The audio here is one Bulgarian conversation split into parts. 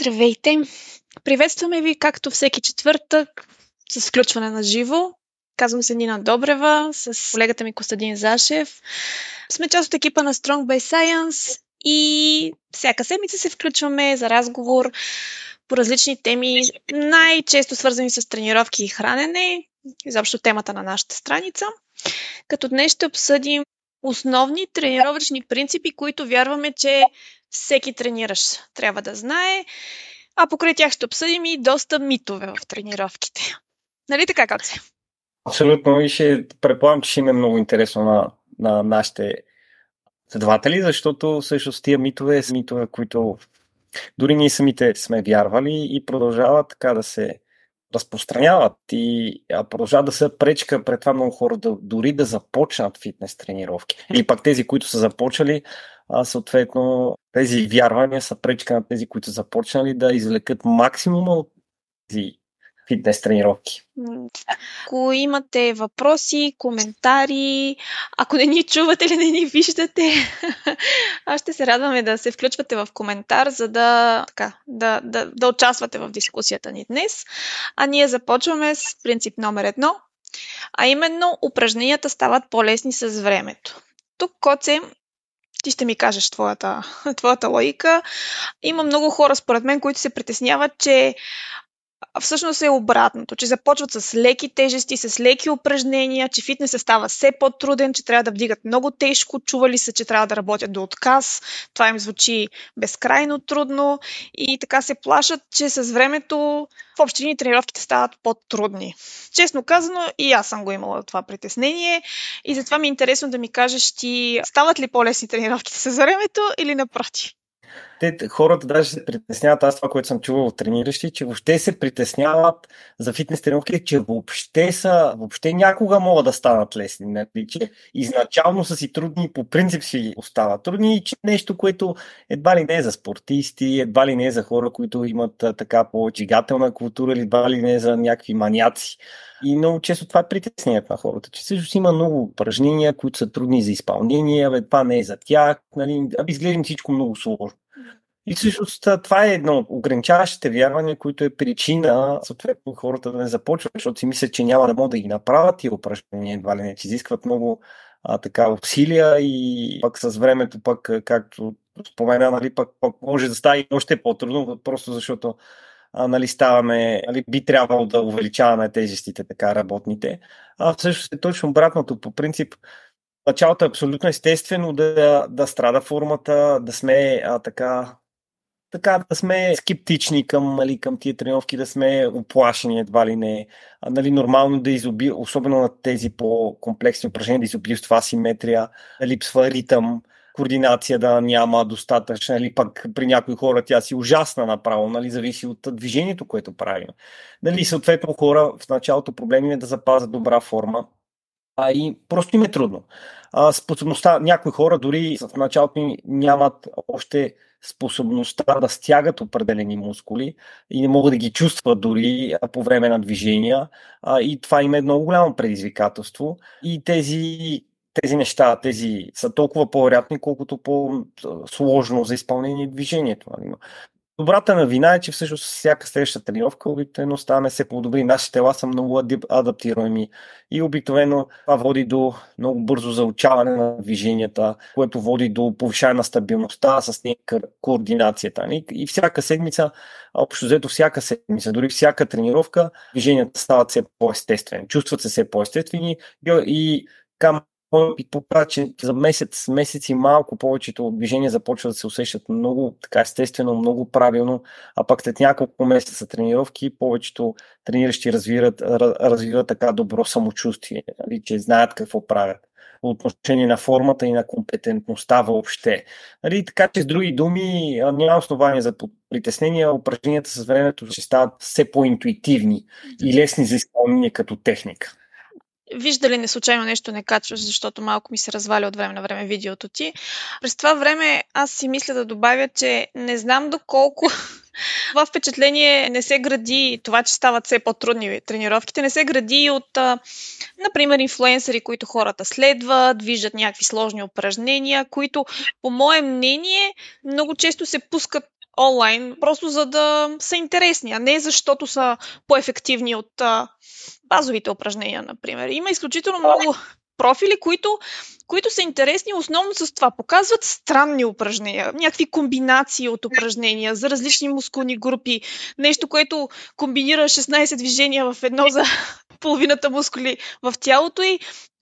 Здравейте! Приветстваме ви, както всеки четвъртък, с включване на живо. Казвам се Нина Добрева, с колегата ми Костадин Зашев. Сме част от екипа на Strong by Science и всяка седмица се включваме за разговор по различни теми, най-често свързани с тренировки и хранене, изобщо темата на нашата страница. Като днес ще обсъдим основни тренировъчни принципи, които вярваме, че всеки трениращ трябва да знае. А покрай тях ще обсъдим и доста митове в тренировките. Нали така, Коце? Абсолютно. И ще предполагам, че ще има много интересно на, на нашите следователи, защото всъщност тия митове са митове, които дори ние самите сме вярвали и продължават така да се разпространяват и продължават да са пречка пред това много хора да, дори да започнат фитнес тренировки. Или пак тези, които са започнали, а съответно тези вярвания са пречка на тези, които са започнали да извлекат максимума от тези фитнес тренировки. Ако имате въпроси, коментари, ако не ни чувате или не ни виждате, аз ще се радваме да се включвате в коментар, за да, така, да, да, да участвате в дискусията ни днес. А ние започваме с принцип номер едно, а именно упражненията стават по-лесни с времето. Тук, Коце, ти ще ми кажеш твоята, твоята логика. Има много хора, според мен, които се притесняват, че всъщност е обратното, че започват с леки тежести, с леки упражнения, че фитнесът става все по-труден, че трябва да вдигат много тежко, чували се, че трябва да работят до отказ, това им звучи безкрайно трудно и така се плашат, че с времето в общи линии тренировките стават по-трудни. Честно казано, и аз съм го имала това притеснение и затова ми е интересно да ми кажеш ти, стават ли по-лесни тренировките с времето или напротив? Те, хората даже се притесняват, аз това, което съм чувал от трениращи, че въобще се притесняват за фитнес тренировки, че въобще са, въобще някога могат да станат лесни. Не? Че изначално са си трудни, по принцип си остават трудни и че нещо, което едва ли не е за спортисти, едва ли не е за хора, които имат така по-чигателна култура или едва ли не е за някакви маняци. И много често това е притеснението на хората, че също има много упражнения, които са трудни за изпълнение, абе, това не е за тях, нали, аби изглеждам всичко много сложно. И всъщност това е едно от ограничаващите вярвания, които е причина, съответно, хората да не започват, защото си мислят, че няма да могат да ги направят и упражнения, едва ли не, изискват много а, така усилия и пък с времето, пък, както спомена, нали, пък, пък може да стане още по-трудно, просто защото а, нали, ставаме, нали, би трябвало да увеличаваме тежестите, така работните. А всъщност е точно обратното. По принцип, началото е абсолютно естествено да, да страда формата, да сме а, така така да сме скептични към, нали, към тия тренировки, да сме оплашени едва ли не. А, нали, нормално да изоби, особено на тези по-комплексни упражнения, да изобилства асиметрия, липсва ритъм, координация да няма достатъчно, или нали, пък при някои хора тя си ужасна направо, нали, зависи от движението, което правим. Нали, съответно хора в началото проблеми е да запазят добра форма, а и просто им е трудно. А, способността, някои хора дори в началото нямат още способността да стягат определени мускули и не могат да ги чувстват дори по време на движения. И това им е много голямо предизвикателство. И тези тези неща, тези са толкова по-вероятни, колкото по-сложно за изпълнение движението. Добрата новина е, че всъщност всяка следваща тренировка обикновено ставаме се по-добри. Нашите тела са много адаптируеми и обикновено това води до много бързо заучаване на движенията, което води до повишаване на стабилността, с координацията. И всяка седмица, общо взето всяка седмица, дори всяка тренировка, движенията стават все по-естествени, чувстват се все по-естествени и към опит показва, че за месец, месец и малко повечето движения започват да се усещат много така естествено, много правилно, а пък след няколко месеца тренировки повечето трениращи развиват, развиват така добро самочувствие, нали, че знаят какво правят по отношение на формата и на компетентността въобще. Нали, така че с други думи няма основания за притеснения, упражненията с времето ще стават все по-интуитивни и лесни за изпълнение като техника. Виждали не случайно нещо не качваш, защото малко ми се разваля от време на време видеото ти. През това време аз си мисля да добавя, че не знам доколко това впечатление не се гради, това, че стават все по-трудни тренировките, не се гради от, например, инфлуенсъри, които хората следват, виждат някакви сложни упражнения, които, по мое мнение, много често се пускат онлайн, просто за да са интересни, а не защото са по-ефективни от а, базовите упражнения, например. Има изключително много профили, които, които са интересни основно с това. Показват странни упражнения, някакви комбинации от упражнения за различни мускулни групи, нещо, което комбинира 16 движения в едно за половината мускули в тялото и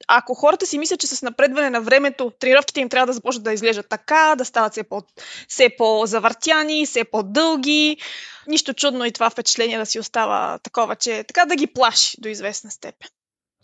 ако хората си мислят, че с напредване на времето тренировките им трябва да започнат да изглеждат така, да стават все, по, все по-завъртяни, все по-дълги, нищо чудно и това впечатление да си остава такова, че така да ги плаши до известна степен.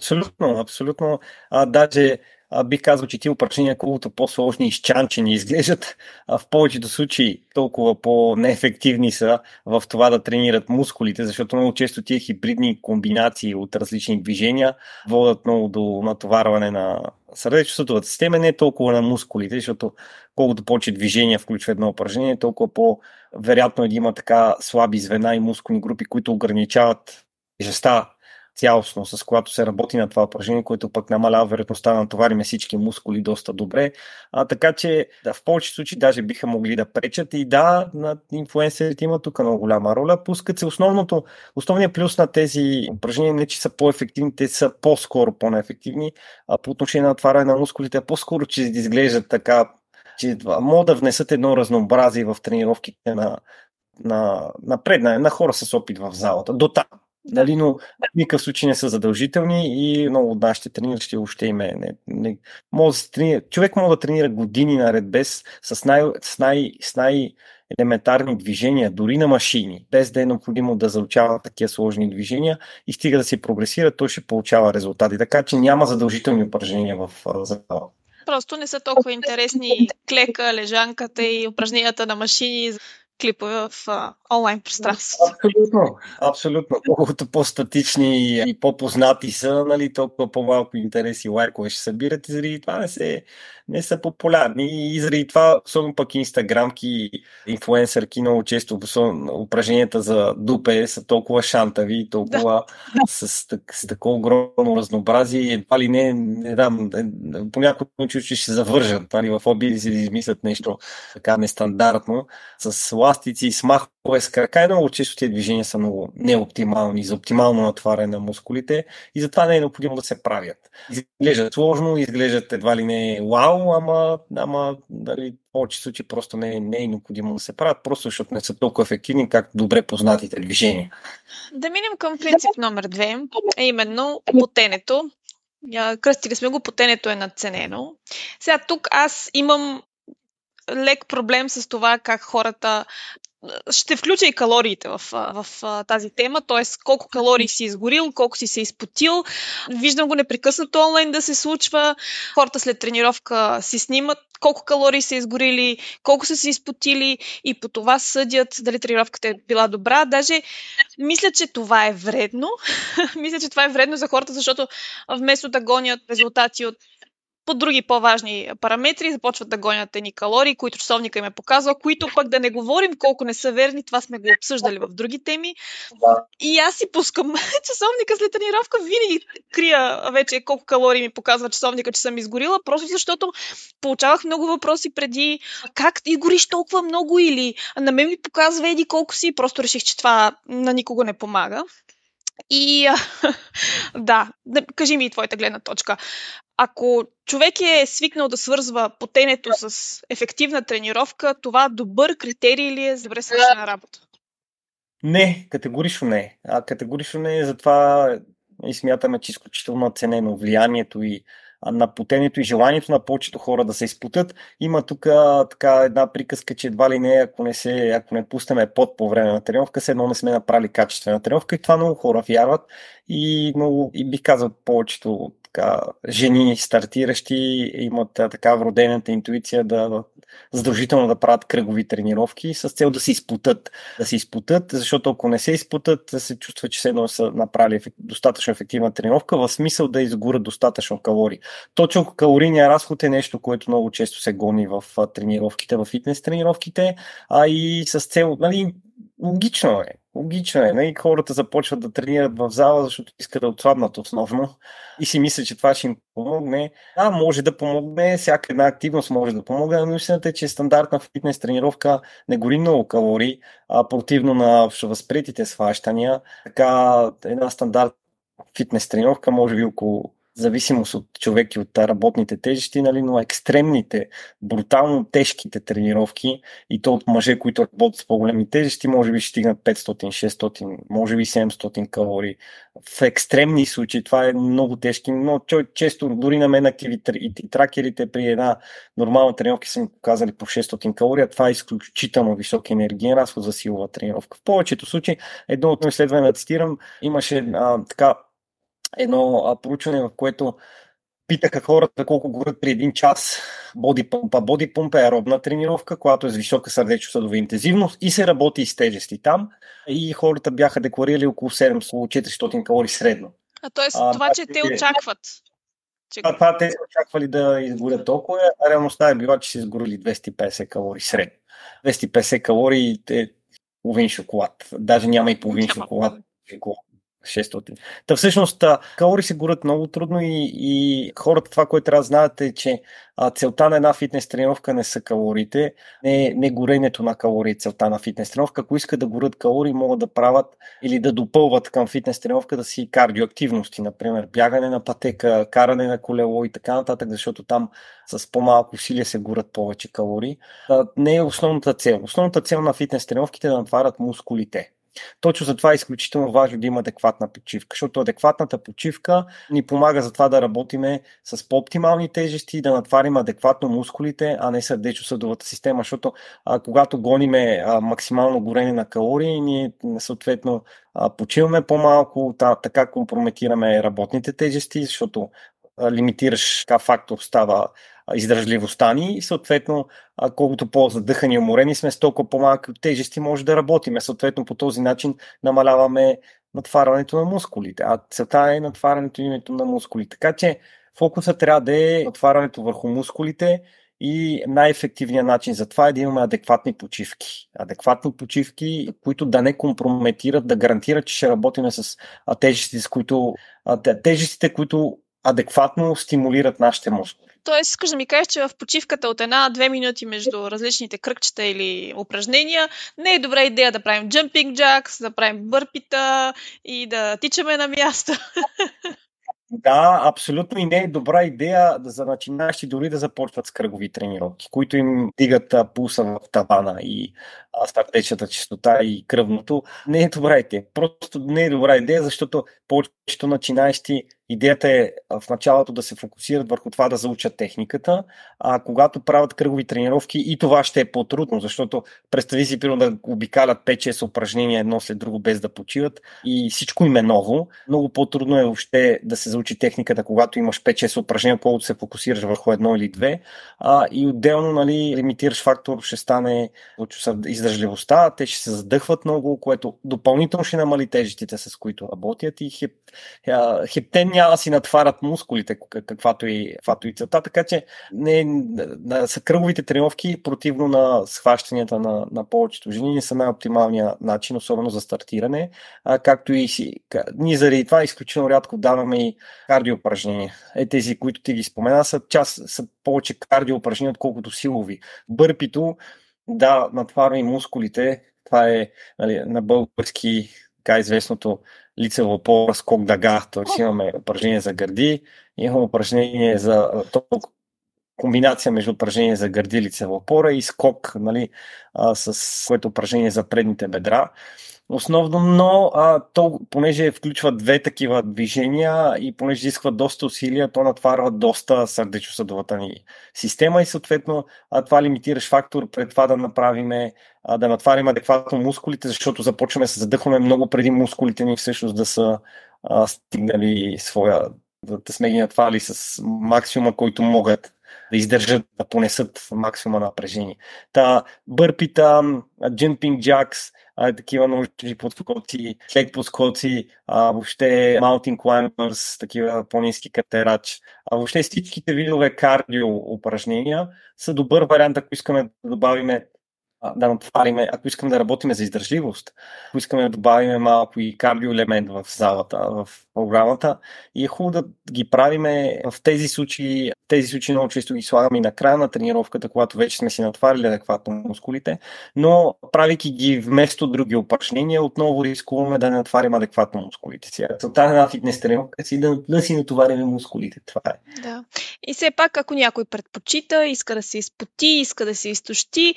Абсолютно, абсолютно. А, даже а, бих казал, че ти упражнения, колкото по-сложни и изчанчени изглеждат, а в повечето случаи толкова по-неефективни са в това да тренират мускулите, защото много често тия хибридни комбинации от различни движения водят много до натоварване на сърдечно-съдовата система, не толкова на мускулите, защото колкото повече движения включва едно упражнение, толкова по-вероятно е да има така слаби звена и мускулни групи, които ограничават тежестта цялостно, с която се работи на това упражнение, което пък намалява вероятността да натовариме всички мускули доста добре. А, така че да, в повечето случаи даже биха могли да пречат и да, на инфлуенсерите има тук много голяма роля. Пускат се основното, основният плюс на тези упражнения не, че са по-ефективни, те са по-скоро по-неефективни, а по отношение на отваряне на мускулите, по-скоро, че изглеждат така, че могат да внесат едно разнообразие в тренировките на, на, на на хора с опит в залата. До там. Нали, но в никакъв случай не са задължителни и много от нашите трениращи въобще име. Не, не, може да се тренира, човек може да тренира години наред без, с, най, с, най, с най елементарни движения, дори на машини, без да е необходимо да заучава такива сложни движения и стига да си прогресира, той ще получава резултати. Така че няма задължителни упражнения в зала. Просто не са толкова интересни клека, лежанката и упражненията на машини клипове в а, онлайн пространството. Абсолютно, абсолютно. Колкото по-статични и по-познати са, нали, толкова по-малко интереси лайкове ще събират и заради това не, се, не са популярни. И заради това, особено пък инстаграмки, инфуенсърки, много често упражненията за дупе са толкова шантави, толкова да. с, с, с такова огромно разнообразие. Едва ли не, не дам, понякога чуш, че ще завържат, нали, в обиди си да измислят нещо така нестандартно, с ластици и с крака. И много често тези движения са много неоптимални за оптимално натваряне на мускулите и затова не е необходимо да се правят. Изглеждат сложно, изглеждат едва ли не вау, ама, ама дали, повече случаи просто не, не е необходимо да се правят, просто защото не са толкова ефективни, както добре познатите движения. Да минем към принцип номер две, а именно потенето. Кръстили сме го, потенето е надценено. Сега тук аз имам лек проблем с това как хората ще включа и калориите в, в, в тази тема, т.е. колко калории си изгорил, колко си се изпотил. Виждам го непрекъснато онлайн да се случва. Хората след тренировка си снимат колко калории са изгорили, колко са се изпотили и по това съдят дали тренировката е била добра. Даже мисля, че това е вредно. мисля, че това е вредно за хората, защото вместо да гонят резултати от по други по-важни параметри, започват да гонят едни калории, които часовника им е показал, които пък да не говорим колко не са верни, това сме го обсъждали в други теми. Да. И аз си пускам часовника след тренировка, винаги крия вече колко калории ми показва часовника, че съм изгорила, просто защото получавах много въпроси преди как изгориш толкова много или на мен ми показва еди колко си, просто реших, че това на никого не помага. И да, кажи ми и твоята гледна точка. Ако човек е свикнал да свързва потенето с ефективна тренировка, това добър критерий ли е за добре свършена работа? Не, категорично не. А категорично не, затова и смятаме, че изключително ценено влиянието и на потенето и желанието на повечето хора да се изпутат. Има тук така една приказка, че едва ли не, ако не, се, ако не пуснеме под по време на тренировка, се едно не сме направили качествена тренировка и това много хора вярват и, много, и бих казал повечето така, жени стартиращи имат така вродената интуиция да задължително да правят кръгови тренировки с цел да се изпутат. Да се изпутат, защото ако не се изпутат, да се чувства, че все са направили достатъчно ефективна тренировка, в смисъл да изгорят достатъчно калории. Точно калорийния разход е нещо, което много често се гони в тренировките, в фитнес тренировките, а и с цел, нали, логично е. Логично е. Нали? Хората започват да тренират в зала, защото искат да отслабнат основно и си мислят, че това ще им помогне. Да, може да помогне, всяка една активност може да помогне, но истината е, че стандартна фитнес тренировка не гори много калории, а противно на възприятите сващания. Така една стандартна фитнес тренировка може би около зависимост от човек и от работните тежести, нали, но екстремните, брутално тежките тренировки и то от мъже, които работят с по-големи тежести, може би ще стигнат 500, 600, може би 700 калории. В екстремни случаи това е много тежки, но често дори на мен активи и тракерите при една нормална тренировка са ми показали по 600 калории, това е изключително висок енергиен разход за силова тренировка. В повечето случаи, едно от изследване да цитирам, имаше а, така едно проучване, в което питаха хората колко горят при един час боди пумп е аеробна тренировка, която е с висока сърдечно-съдова интензивност и се работи с тежести там. И хората бяха декларирали около 700-400 калории средно. А т.е. това, че те очакват. Че... Това, това те са очаквали да изгорят толкова, а реалността е била, че са изгорили 250 калории средно. 250 калории е половин шоколад. Даже няма и половин шоколад. шоколад 600. Та всъщност калории се горят много трудно и, и хората това, което трябва да знаят е, че целта на една фитнес тренировка не са калориите, не, не горенето на калории целта на фитнес тренировка. Ако искат да горят калории, могат да правят или да допълват към фитнес тренировка да си кардиоактивности, например бягане на пътека, каране на колело и така нататък, защото там с по-малко усилия се горят повече калории. А, не е основната цел. Основната цел на фитнес тренировките е да натварят мускулите точно за това е изключително важно да има адекватна почивка, защото адекватната почивка ни помага за това да работиме с по-оптимални тежести, да натварим адекватно мускулите, а не сърдечно-съдовата система, защото а, когато гониме а, максимално горене на калории, ние съответно а, почиваме по-малко, та, така компрометираме работните тежести, защото лимитираш, така фактор става издържливостта ни и съответно колкото по-задъхани и уморени сме, с толкова по-малки тежести може да работиме. Съответно по този начин намаляваме натварването на мускулите. А целта е натварянето името на мускулите. Така че фокусът трябва да е натварянето върху мускулите и най-ефективният начин за това е да имаме адекватни почивки. Адекватни почивки, които да не компрометират, да гарантират, че ще работим с тежестите, с които, тежестите, които адекватно стимулират нашите мускули. Тоест, искаш да ми кажеш, че в почивката от една-две минути между различните кръгчета или упражнения не е добра идея да правим jumping jacks, да правим бърпита и да тичаме на място. Да, абсолютно и не е добра идея за начинащи дори да започват с кръгови тренировки, които им дигат пулса в тавана и сърдечната чистота и кръвното. Не е добра идея. Просто не е добра идея, защото повечето начинаещи идеята е в началото да се фокусират върху това да заучат техниката, а когато правят кръгови тренировки и това ще е по-трудно, защото представи си, примерно да обикалят 5-6 упражнения едно след друго без да почиват и всичко им е ново. Много по-трудно е въобще да се заучи техниката, когато имаш 5-6 упражнения, колкото се фокусираш върху едно или две. А, и отделно, нали, лимитираш фактор ще стане издържливостта, те ще се задъхват много, което допълнително ще намали тежестите, с които работят и хеп, хептен няма да си натварят мускулите, каквато и, каквато и целта, така че не, на, са кръговите тренировки противно на схващанията на, на повечето жени не са най-оптималния начин, особено за стартиране, а, както и си. Ние заради това изключително рядко даваме и кардио упражнения. Е, тези, които ти ги спомена, са, част, са повече кардио упражнения, отколкото силови. Бърпито, да, натварва и мускулите. Това е нали, на български така известното лицево опора, скок дага, т.е. имаме упражнение за гърди, имаме упражнение за комбинация между упражнение за гърди, лицева опора и скок, нали, а, с което упражнение за предните бедра. Основно, но а, то, понеже включва две такива движения и понеже изисква доста усилия, то натварва доста сърдечно-съдовата ни система и съответно а, това лимитираш фактор пред това да направиме, а, да натварим адекватно мускулите, защото започваме да се задъхваме много преди мускулите ни всъщност да са а, стигнали своя, да сме ги натвали с максимума, който могат да издържат, да понесат максимума напрежение. Та, бърпита, jacks, а, такива научни подскоци, слег подскоци, а, въобще mountain climbers, такива по-низки катерач. А въобще всичките видове кардио упражнения са добър вариант, ако искаме да добавиме да натвариме, ако искаме да работиме за издържливост, ако искаме да добавиме малко и кардио елемент в залата, в програмата, и е хубаво да ги правиме в тези случаи. Тези случаи много често ги слагаме и на края на тренировката, когато вече сме си натварили адекватно мускулите, но правейки ги вместо други упражнения, отново рискуваме да не натварим адекватно мускулите си. Целта на фитнес тренировка си да, да си натоварим мускулите. Това е. Да. И все пак, ако някой предпочита, иска да се изпоти, иска да се изтощи,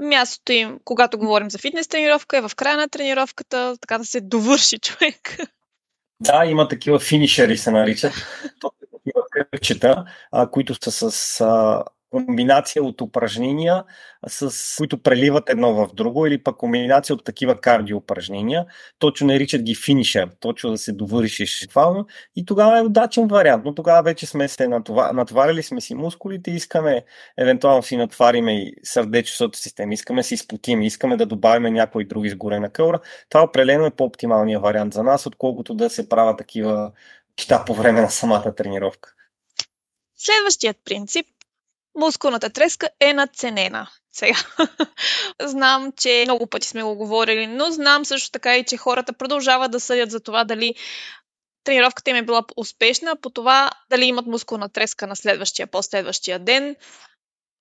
мястото им, когато говорим за фитнес тренировка, е в края на тренировката, така да се довърши човек. Да, има такива финишери, се наричат. такива кръгчета, които са с а, комбинация от упражнения, с които преливат едно в друго, или пък комбинация от такива кардио упражнения. Точно наричат ги финишер, точно да се довършиш това. И тогава е удачен вариант. Но тогава вече сме се натоварили сме си мускулите, искаме евентуално си натвариме и сърдечната система, искаме си изпотим, искаме да добавим някои други сгорена кълра. Това определено е по-оптималният вариант за нас, отколкото да се правят такива неща по време на самата тренировка. Следващият принцип мускулната треска е надценена. Сега. знам, че много пъти сме го говорили, но знам също така и, че хората продължават да съдят за това дали тренировката им е била успешна, по това дали имат мускулна треска на следващия, последващия ден.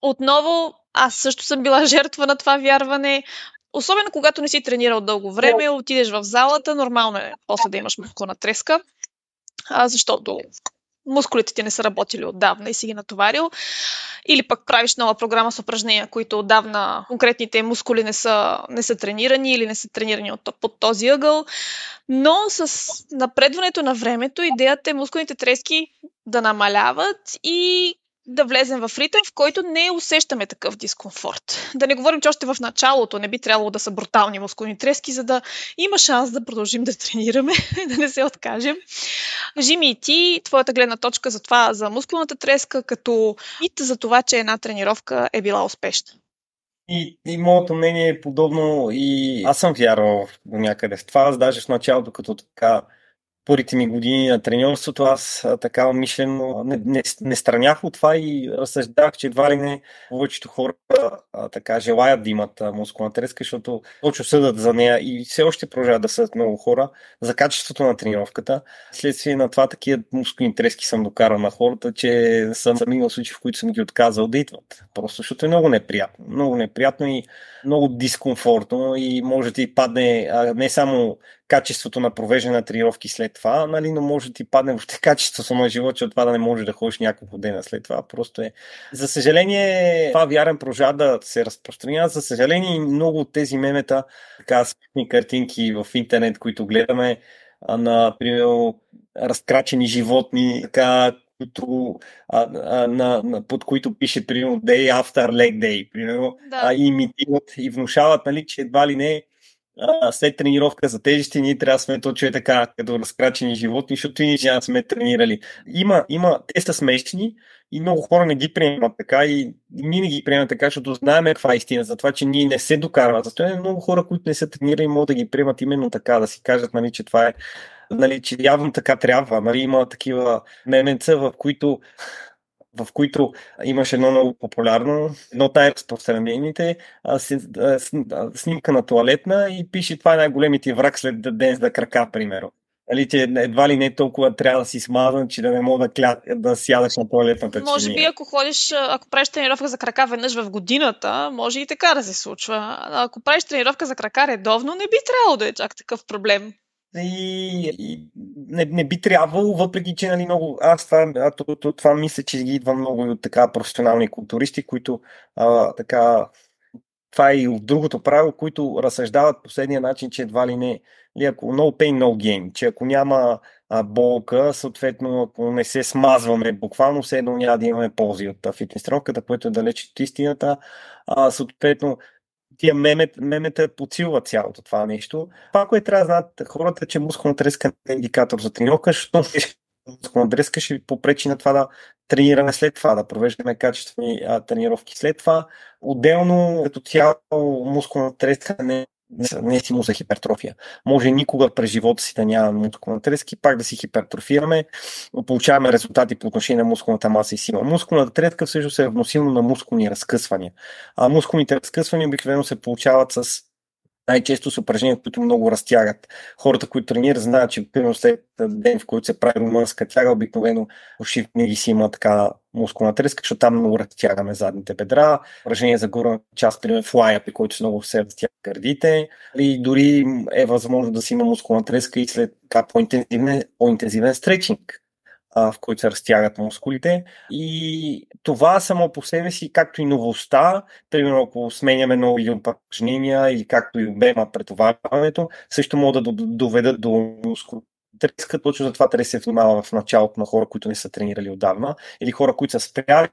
Отново, аз също съм била жертва на това вярване. Особено когато не си тренирал дълго време, отидеш в залата, нормално е после да имаш мускулна треска, а, защото мускулите ти не са работили отдавна и си ги натоварил. Или пък правиш нова програма с упражнения, които отдавна конкретните мускули не са, не са тренирани или не са тренирани от, под този ъгъл. Но с напредването на времето идеята е мускулните трески да намаляват и да влезем в ритъм, в който не усещаме такъв дискомфорт. Да не говорим, че още в началото не би трябвало да са брутални мускулни трески, за да има шанс да продължим да тренираме, да не се откажем. Жими и ти, твоята гледна точка за това, за мускулната треска, като мит за това, че една тренировка е била успешна. И, и моето мнение е подобно и аз съм вярвал до някъде в това. Аз даже в началото, като така първите ми години на треньорството, аз така мишлено не, не, не странях от това и разсъждах, че едва ли не повечето хора а, така желаят да имат мускулна треска, защото точно съдат за нея и все още продължават да съдат много хора за качеството на тренировката. Следствие на това такива мускулни трески съм докарал на хората, че съм имал случаи, в които съм ги отказал да идват. Просто защото е много неприятно. Много неприятно и много дискомфортно и може да ти падне а, не само качеството на провеждане на тренировки след това, нали, но може да ти падне въобще качеството на живота, че от това да не може да ходиш няколко дена след това. Просто е. За съжаление, това вярен продължава да се разпространява. За съжаление, много от тези мемета, така смешни картинки в интернет, които гледаме, на, примерно, разкрачени животни, така, които, а, а, на, на, под които пише, примерно, Day After Leg Day, примерно, да. а, имитират и внушават, нали, че едва ли не а, след тренировка за тежести ние трябва да сме точно така, като разкрачени животни, защото и ние сме тренирали. Има, има, те са смешни и много хора не ги приемат така и ние не ги приемат така, защото знаем каква е истина за това, че ние не се докарват. Зато е много хора, които не са тренирали, могат да ги приемат именно така, да си кажат, нали, че това е нали, че явно така трябва. Нали, има такива меменца, в които в които имаше едно много популярно, едно от най-разпространените, снимка на туалетна и пише това е най-големият ти враг след ден за крака, примерно. Нали, че едва ли не толкова трябва да си смазан, че да не мога да, кля... да сядаш на туалетната чиния. Може би ако ходиш, ако правиш тренировка за крака веднъж в годината, може и така да се случва. Ако правиш тренировка за крака редовно, не би трябвало да е чак такъв проблем. И, и не, не би трябвало, въпреки че нали, много. Аз това, това, това, мисля, че ги идва много от така професионални културисти, които а, така. Това е и от другото правило, които разсъждават последния начин, че едва ли не, ли, ако no pain, no gain, че ако няма а, болка, съответно, ако не се смазваме буквално, все едно няма да имаме ползи от фитнес тренировката, което е далеч от истината. А, съответно, тия мемет, мемета подсилват цялото това нещо. Това, което трябва да знаят хората, че мускулна треска е индикатор за тренировка, защото мускулна треска ще ви попречи на това да тренираме след това, да провеждаме качествени а, тренировки след това. Отделно, като цяло, мускулна треска не не му за хипертрофия. Може никога през живота си да няма мускулна треска и пак да си хипертрофираме, получаваме резултати по отношение на мускулната маса и сила. Мускулната треска всъщност е равносилно на мускулни разкъсвания. А мускулните разкъсвания обикновено се получават с най-често с упражнения, които много разтягат. Хората, които тренират, знаят, че примерно след ден, в който се прави румънска тяга, обикновено уши винаги си има така мускулна треска, защото там много разтягаме задните бедра. Упражнение за горна част, примерно флая, при който много се разтяга гърдите. И дори е възможно да си има мускулна треска и след по-интензивен, по-интензивен стречинг в който се разтягат мускулите. И това само по себе си, както и новостта, примерно ако сменяме нови упражнения или както и обема претоварването, също могат да доведат до мускул треска, точно за това трябва да се внимава в началото на хора, които не са тренирали отдавна, или хора, които са спряли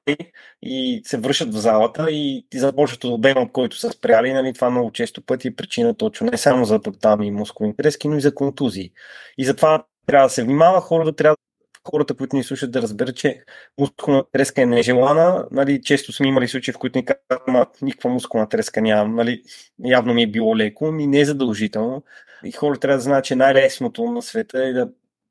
и се връщат в залата и ти започват от обема, който са спряли. Нали, това много често пъти е причина точно не само за топтами и мускулни трески, но и за контузии. И затова трябва да се внимава, хората трябва хората, които ни слушат, да разберат, че мускулна треска е нежелана. Нали, често сме имали случаи, в които ни казват, никаква мускулна треска нямам. Нали, явно ми е било леко, ми не е задължително. И хората трябва да знаят, че най-лесното на света е да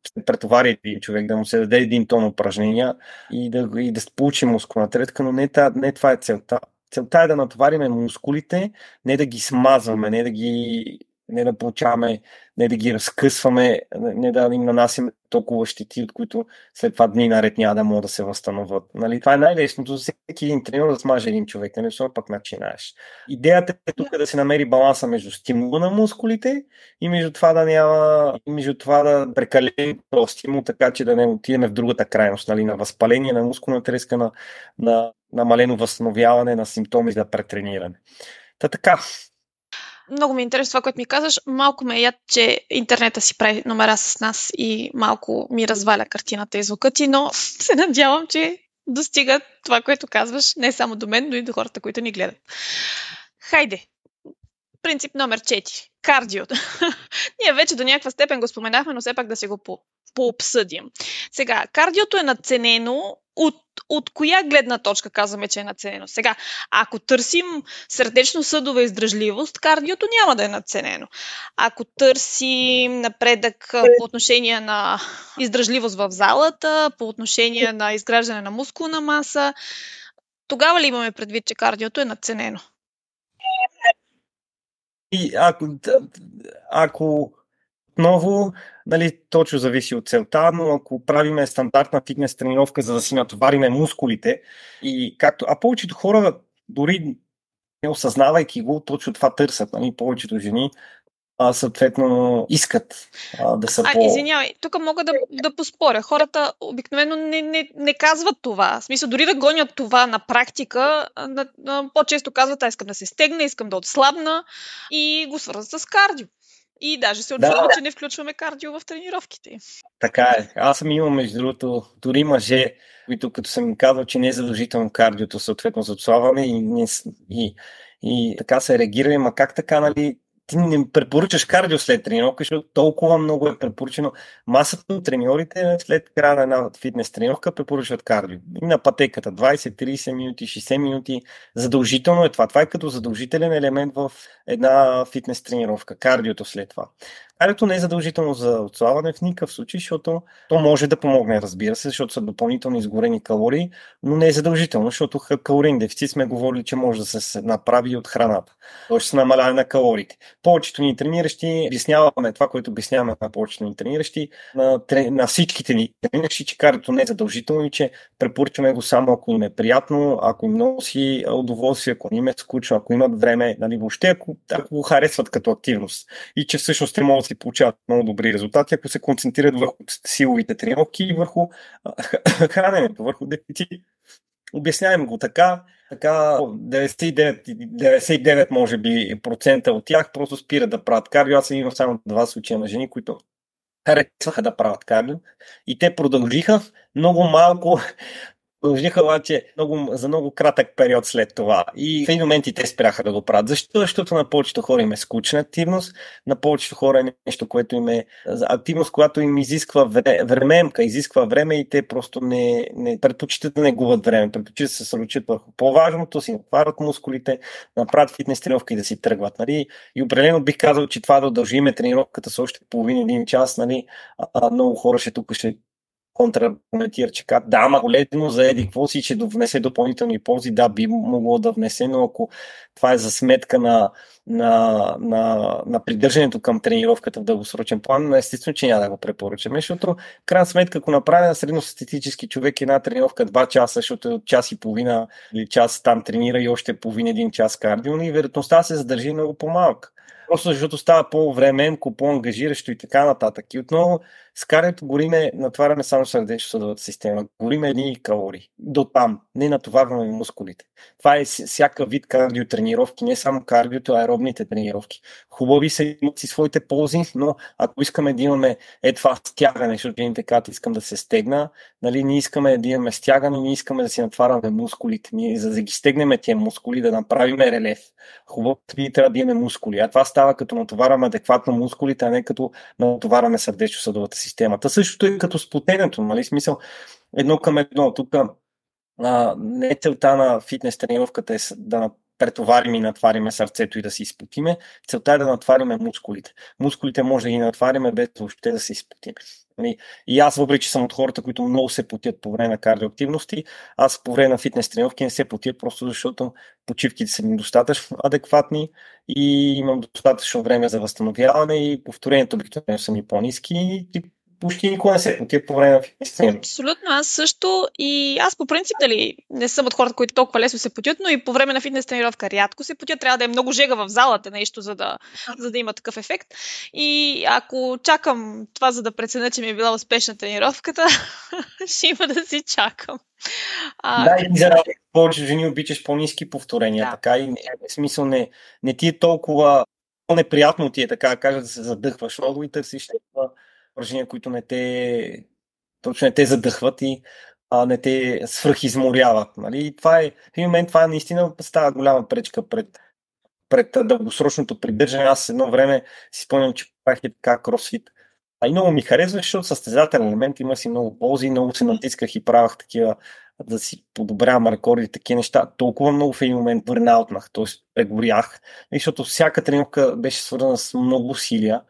се претовари един човек, да му се даде един тон упражнения и да, и да получи мускулна треска, но не, не това е целта. Целта е да натовариме мускулите, не да ги смазваме, не да ги не да получаваме, не да ги разкъсваме, не да им нанасяме толкова щети, от които след това дни наред няма да могат да се възстановят. Нали? Това е най-лесното за всеки един тренер да смаже един човек, нали? особено пък начинаеш. Идеята е тук да се намери баланса между стимула на мускулите и между това да няма, и между това да прекалим този стимул, така че да не отидем в другата крайност, нали? на възпаление, на мускулна треска, на, на намалено възстановяване на симптоми за претрениране. Та така, много ми е интересно това, което ми казваш. Малко ме яд, че интернета си прави номера с нас и малко ми разваля картината и звука ти, но се надявам, че достига това, което казваш, не само до мен, но и до хората, които ни гледат. Хайде, принцип номер 4. Кардиото. Ние вече до някаква степен го споменахме, но все пак да се го по, пообсъдим. Сега, кардиото е надценено от, от коя гледна точка казваме, че е наценено? Сега, ако търсим сърдечно-съдова издръжливост, кардиото няма да е наценено. Ако търсим напредък по отношение на издръжливост в залата, по отношение на изграждане на мускулна маса, тогава ли имаме предвид, че кардиото е наценено? И ако, ако отново, нали, точно зависи от целта, но ако правиме стандартна фитнес тренировка, за да си натовариме мускулите, и както, а повечето хора, дори не осъзнавайки го, точно това търсят. Нали, повечето жени а, съответно искат а, да са а, по... извинявай, тук мога да, да поспоря. Хората обикновено не, не, не казват това. В смисъл, дори да гонят това на практика, на, на, по-често казват, а искам да се стегна, искам да отслабна и го свързват с кардио. И даже се очудва, да. че не включваме кардио в тренировките. Така е. Аз съм имал, между другото, дори мъже, които като съм им казал, че не е задължително кардиото, съответно за отслабване и, и, и, и така се реагирали, ма как така, нали, ти не препоръчаш кардио след тренировка, защото толкова много е препоръчено. Масата от треньорите след края на една фитнес тренировка препоръчват кардио. И на пътеката 20, 30 минути, 60 минути. Задължително е това. Това е като задължителен елемент в една фитнес тренировка. Кардиото след това. Кардиото не е задължително за отслабване в никакъв случай, защото то може да помогне, разбира се, защото са допълнително изгорени калории, но не е задължително, защото калориен дефицит сме говорили, че може да се направи от храната. Тоест с намаляване на калориите. Повечето ни трениращи обясняваме това, което обясняваме на повечето ни трениращи, на, на всичките ни трениращи, че кардиото не е задължително и че препоръчваме го само ако им е приятно, ако им носи удоволствие, ако им е скучно, ако имат време, нали, въобще ако, ако го харесват като активност. И че всъщност те могат си получават много добри резултати, ако се концентрират върху силовите тренировки и върху храненето, върху дефицити. Обяснявам го така, така 99, 99 може би процента от тях просто спират да правят кардио. Аз съм имал само два случая на жени, които харесваха да правят кардио и те продължиха много малко продължиха обаче много, за много кратък период след това. И в един момент и те спряха да го правят. Защо? Защото на повечето хора им е скучна активност, на повечето хора е нещо, което им е активност, която им изисква времемка, изисква време и те просто не, не предпочитат да не губят време, предпочитат да се съсредоточат върху по-важното, си отварят мускулите, направят фитнес тренировка и да си тръгват. Нали? И определено бих казал, че това да удължиме тренировката с още половин един час, нали? а, много хора ще тук ще контраргументира, че да, ама голедно за еди какво си, че внесе допълнителни ползи, да, би могло да внесе, но ако това е за сметка на, на, на, на придържането към тренировката в дългосрочен план, естествено, че няма да го препоръчаме, защото в крайна сметка, ако направя на средностатистически човек една тренировка 2 часа, защото е час и половина или час там тренира и още половин един час кардио, и вероятността да се задържи много по-малка. Просто защото става по-временко, по-ангажиращо и така нататък. И отново с карането гориме, натваряме само сърдечно-съдовата система. Гориме едни калории. До там. Не натоварваме мускулите. Това е всяка вид кардиотренировки, не само кардиото, а аеробните тренировки. Хубави са имат си своите ползи, но ако искаме да имаме е това стягане, защото едните казват, искам да се стегна, нали, ние искаме да имаме стягане, ние искаме да си натварваме мускулите. Ние, за да ги стегнем тия мускули, да направим релеф. Хубаво ние трябва да имаме мускули. А това става като натоварваме адекватно мускулите, а не като натоварваме сърдечно-съдовата системата. Същото е като сплотенето, нали? Смисъл, едно към едно. Тук а, не целта на фитнес тренировката е да претоварим и натвариме сърцето и да си изпотиме. Целта е да натвариме мускулите. Мускулите може да ги натвариме без въобще да се изпотиме. Нали? И аз, въпреки че съм от хората, които много се потят по време на кардиоактивности, аз по време на фитнес тренировки не се потят, просто защото почивките са ми достатъчно адекватни и имам достатъчно време за възстановяване и повторението обикновено са ми по-низки и почти никога не се потия по време на фитнес Абсолютно, аз също. И аз по принцип, дали, не съм от хората, които толкова лесно се потят, но и по време на фитнес тренировка рядко се потят. Трябва да е много жега в залата нещо, за да, за да има такъв ефект. И ако чакам това, за да преценя, че ми е била успешна тренировката, ще има да си чакам. А... Да, и за повече жени обичаш по-низки повторения, да. така и не, смисъл не, не ти е толкова неприятно ти е така кажа да се задъхваш много и търсиш упражнения, които не те, точно не те задъхват и а, не те свръхизморяват. Нали? И това е, в един момент това е наистина става голяма пречка пред, пред дългосрочното придържане. Аз едно време си спомням, че правих така кросфит. А и много ми харесва, защото състезателен елемент има си много ползи, много се натисках и правах такива да си подобрявам рекорди и такива неща. Толкова много в един момент бърнаутнах, т.е. прегорях, защото всяка тренировка беше свързана с много усилия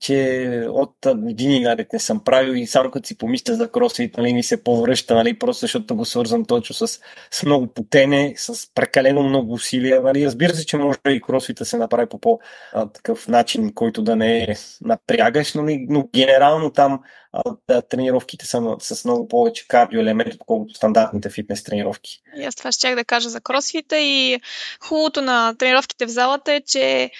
че от години нали, не съм правил и само като си помисля за кросфит, нали, ми се повръща, нали, просто защото го свързвам точно с, с много потене, с прекалено много усилия. Нали. Разбира се, че може и кросфита се направи по по-такъв начин, който да не е напрягаш, нали, но генерално там а, тренировките са с много повече кардио елементи, отколкото стандартните фитнес тренировки. И аз това ще да кажа за кросфита и хубавото на тренировките в залата е, че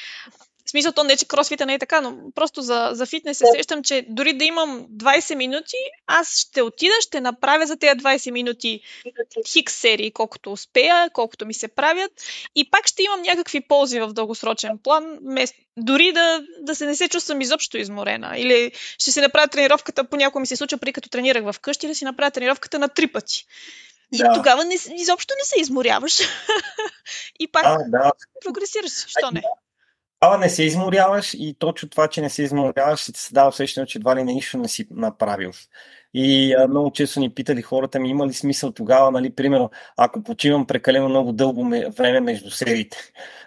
в смисъл, то не че кросфита не е така, но просто за, за фитнес се сещам, че дори да имам 20 минути, аз ще отида, ще направя за тези 20 минути хикс серии, колкото успея, колкото ми се правят и пак ще имам някакви ползи в дългосрочен план, дори да, да се не се чувствам изобщо изморена. Или ще си направя тренировката, понякога ми се случва, при като тренирах вкъщи, да си направя тренировката на три пъти. И да. тогава не, изобщо не се изморяваш. и пак а, да. прогресираш. Що не? Тогава не се изморяваш и точно това, че не се изморяваш, ти се дава усещане, че едва ли не нищо не си направил. И а, много често ни питали хората ми, има ли смисъл тогава, нали, примерно, ако почивам прекалено много дълго време между сериите.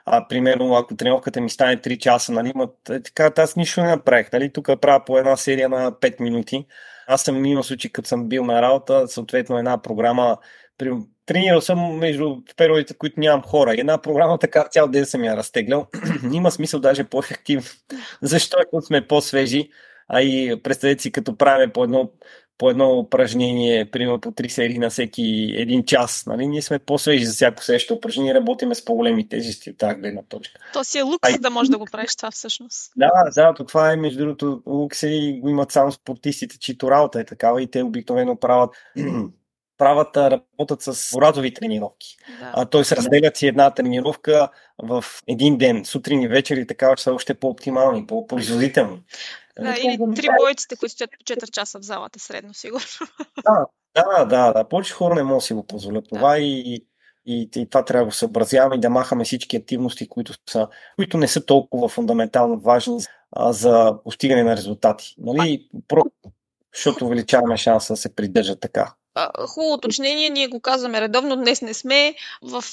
А, примерно, ако тренировката ми стане 3 часа, нали, има, е, така, аз нищо не направих. Нали, тук правя по една серия на 5 минути. Аз съм имал случай, като съм бил на работа, съответно една програма, тренирал съм между периодите, които нямам хора. Една програма така цял ден съм я разтеглял. Има смисъл даже по-ефективно, защото сме по-свежи. А и представете си, като правим по едно, по едно упражнение, примерно по три серии на всеки един час. Нали? Ние сме по-свежи за всяко следващо упражнение, работиме с по-големи тежести от тази гледна точка. То си е лукс Ай... да можеш да го правиш това всъщност. Да, да, то това е между другото лукс и го имат само спортистите, чието работа е такава и те обикновено правят правят, работят с боразови тренировки. Да. А, т.е. разделят си една тренировка в един ден, сутрин и вечер и така, че са още по-оптимални, по-производителни. Да, или три бойците, които стоят по 4 часа в залата, средно сигурно. Да, да, да, да. Повече хора не могат да си го позволят да. това и, и, и това трябва да съобразяваме и да махаме всички активности, които, са, които не са толкова фундаментално важни а, за постигане на резултати. Нали? Про, защото увеличаваме шанса да се придържа така. Хубаво уточнение, ние го казваме редовно, днес не сме в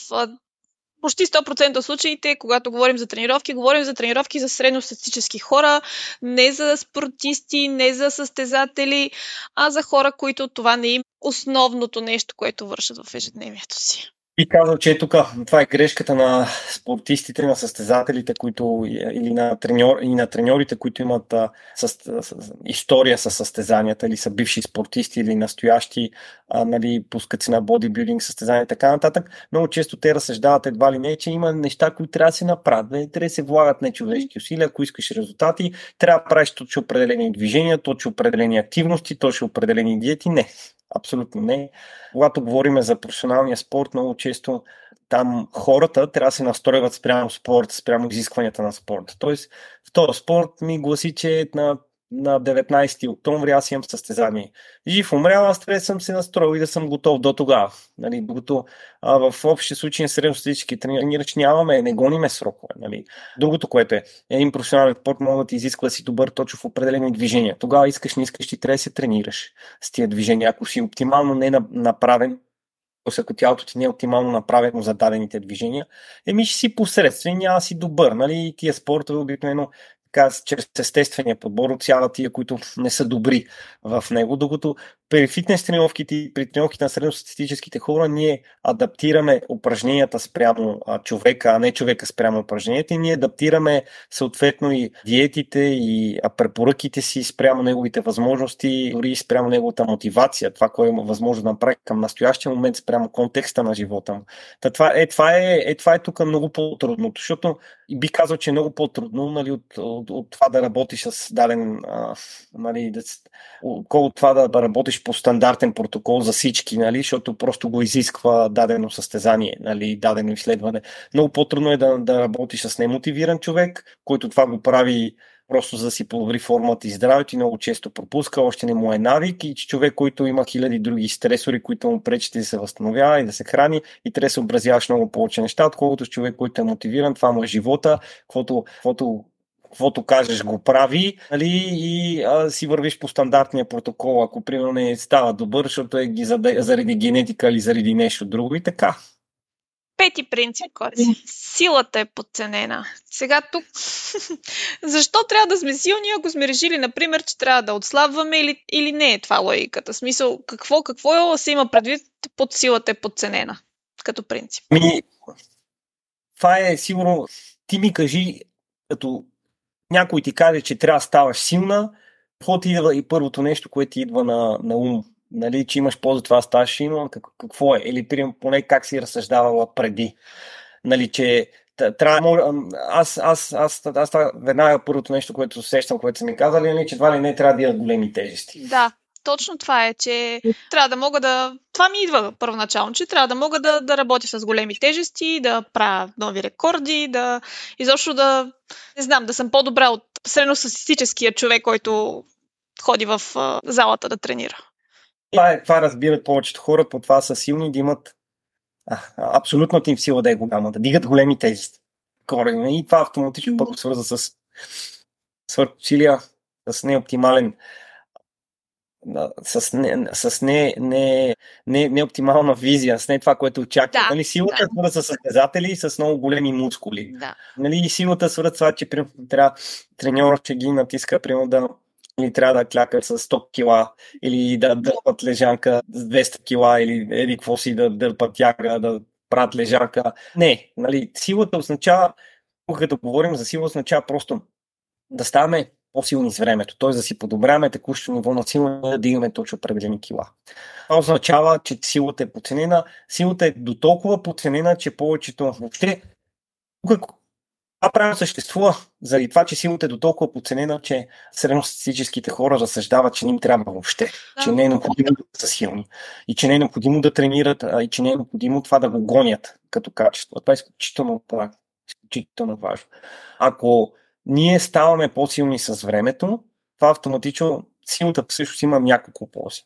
почти 100% от случаите, когато говорим за тренировки, говорим за тренировки за средностатистически хора, не за спортисти, не за състезатели, а за хора, които това не е им основното нещо, което вършат в ежедневието си. И казал, че тук това е грешката на спортистите, на състезателите, които или на, треньор, и на треньорите, които имат а, с, с, история с състезанията, или са бивши спортисти, или настоящи, а, нали, пускат си на бодибилдинг състезания и така нататък. Много често те разсъждават едва ли не, че има неща, които трябва да се направят. Не, трябва да се влагат нечовешки усилия, ако искаш резултати, трябва да правиш точно определени движения, точно определени активности, точно определени диети. Не, Абсолютно не. Когато говорим за професионалния спорт, много често там хората трябва да се настройват спрямо спорт, спрямо изискванията на спорта. Тоест, в този спорт ми гласи, че на на 19 октомври аз имам състезание. Жив умрял, аз трябва да съм се настроил и да съм готов до тогава. Нали, докато а, в общия случай на средностатически тренирач нямаме, не гониме срокове. Нали. Другото, което е, един професионален спорт може да ти изисква да си добър точно в определени движения. Тогава искаш, не искаш, ти трябва да се тренираш с тия движения. Ако си оптимално не направен, ако тялото ти не е оптимално направено за дадените движения, еми ще си посредствен, няма си добър. Нали? Тия спортове обикновено така, чрез естествения подбор от цяла тия, които не са добри в него, докато при фитнес тренировките и при тренировките на средностатистическите хора ние адаптираме упражненията спрямо човека, а не човека спрямо упражненията и ние адаптираме съответно и диетите и препоръките си спрямо неговите възможности, дори и спрямо неговата мотивация, това, което има възможност да направи към настоящия момент спрямо контекста на живота му. Та, това, е, това, е, е, това е тук много по-трудното, защото би казал, че е много по-трудно нали, от, от, от това да работиш с даден, а, нали, да, от това да, да работиш по стандартен протокол за всички, нали, защото просто го изисква дадено състезание, нали, дадено изследване. Много по-трудно е да, да работиш с немотивиран човек, който това го прави просто за да си подобри формата и здравето и много често пропуска, още не му е навик и човек, който има хиляди други стресори, които му пречат да се възстановява и да се храни и трябва да се образяваш много повече неща, отколкото с човек, който е мотивиран, това му е живота, каквото каквото кажеш го прави нали, и а, си вървиш по стандартния протокол, ако примерно не става добър, защото е заради генетика или заради нещо друго и така. Пети принцип, който силата е подценена. Сега тук, защо трябва да сме силни, ако сме решили, например, че трябва да отслабваме или, или не е това логиката? Смисъл, какво, какво е, се има предвид под силата е подценена като принцип? Ми, това е сигурно, ти ми кажи, като някой ти каже, че трябва да ставаш силна, какво ти идва и първото нещо, което ти идва на, на ум? Нали, че имаш полза това ставаш силна, какво е? Или примерно поне как си разсъждавала преди? Нали, че трябва, аз, аз, аз, аз, аз веднага първото нещо, което усещам, което са ми казали, нали, че това ли не трябва да имат големи тежести. Да, точно това е, че трябва да мога да... Това ми идва първоначално, че трябва да мога да, да работя с големи тежести, да правя нови рекорди, да изобщо да... Не знам, да съм по-добра от средностатистическия човек, който ходи в а, залата да тренира. Това, е, това разбират повечето хора, по това са силни да имат а, абсолютната им сила да е голяма, да дигат големи тежести. И това автоматично първо свърза с свърхусилия, с неоптимален с, не, с не, не, не, не оптимална визия, с не това, което очаква. Да, нали, силата да. е свързана с състезатели с много големи мускули. Да. Нали, силата е свързана с това, че примерно, трябва треньор, че ги натиска, примерно да или трябва да клякат с 100 кила, или да дърпат лежанка с 200 кила, или еди какво си да дърпат тяга, да правят лежанка. Не, нали, силата означава, когато говорим за сила, означава просто да ставаме по-силни с времето, т.е. да си подобряваме текущото ниво на сила да дигаме точно определени кила. Това означава, че силата е подценена. Силата е до толкова подценена, че повечето въобще Това правило съществува заради това, че силата е до толкова подценена, че средностатистическите хора разсъждават, че не им трябва въобще, че не е необходимо да са силни и че не е необходимо да тренират а, и че не е необходимо това да го гонят като качество. Това е изключително, е изключително важно. Ако ние ставаме по-силни с времето, това автоматично силата всъщност има няколко ползи.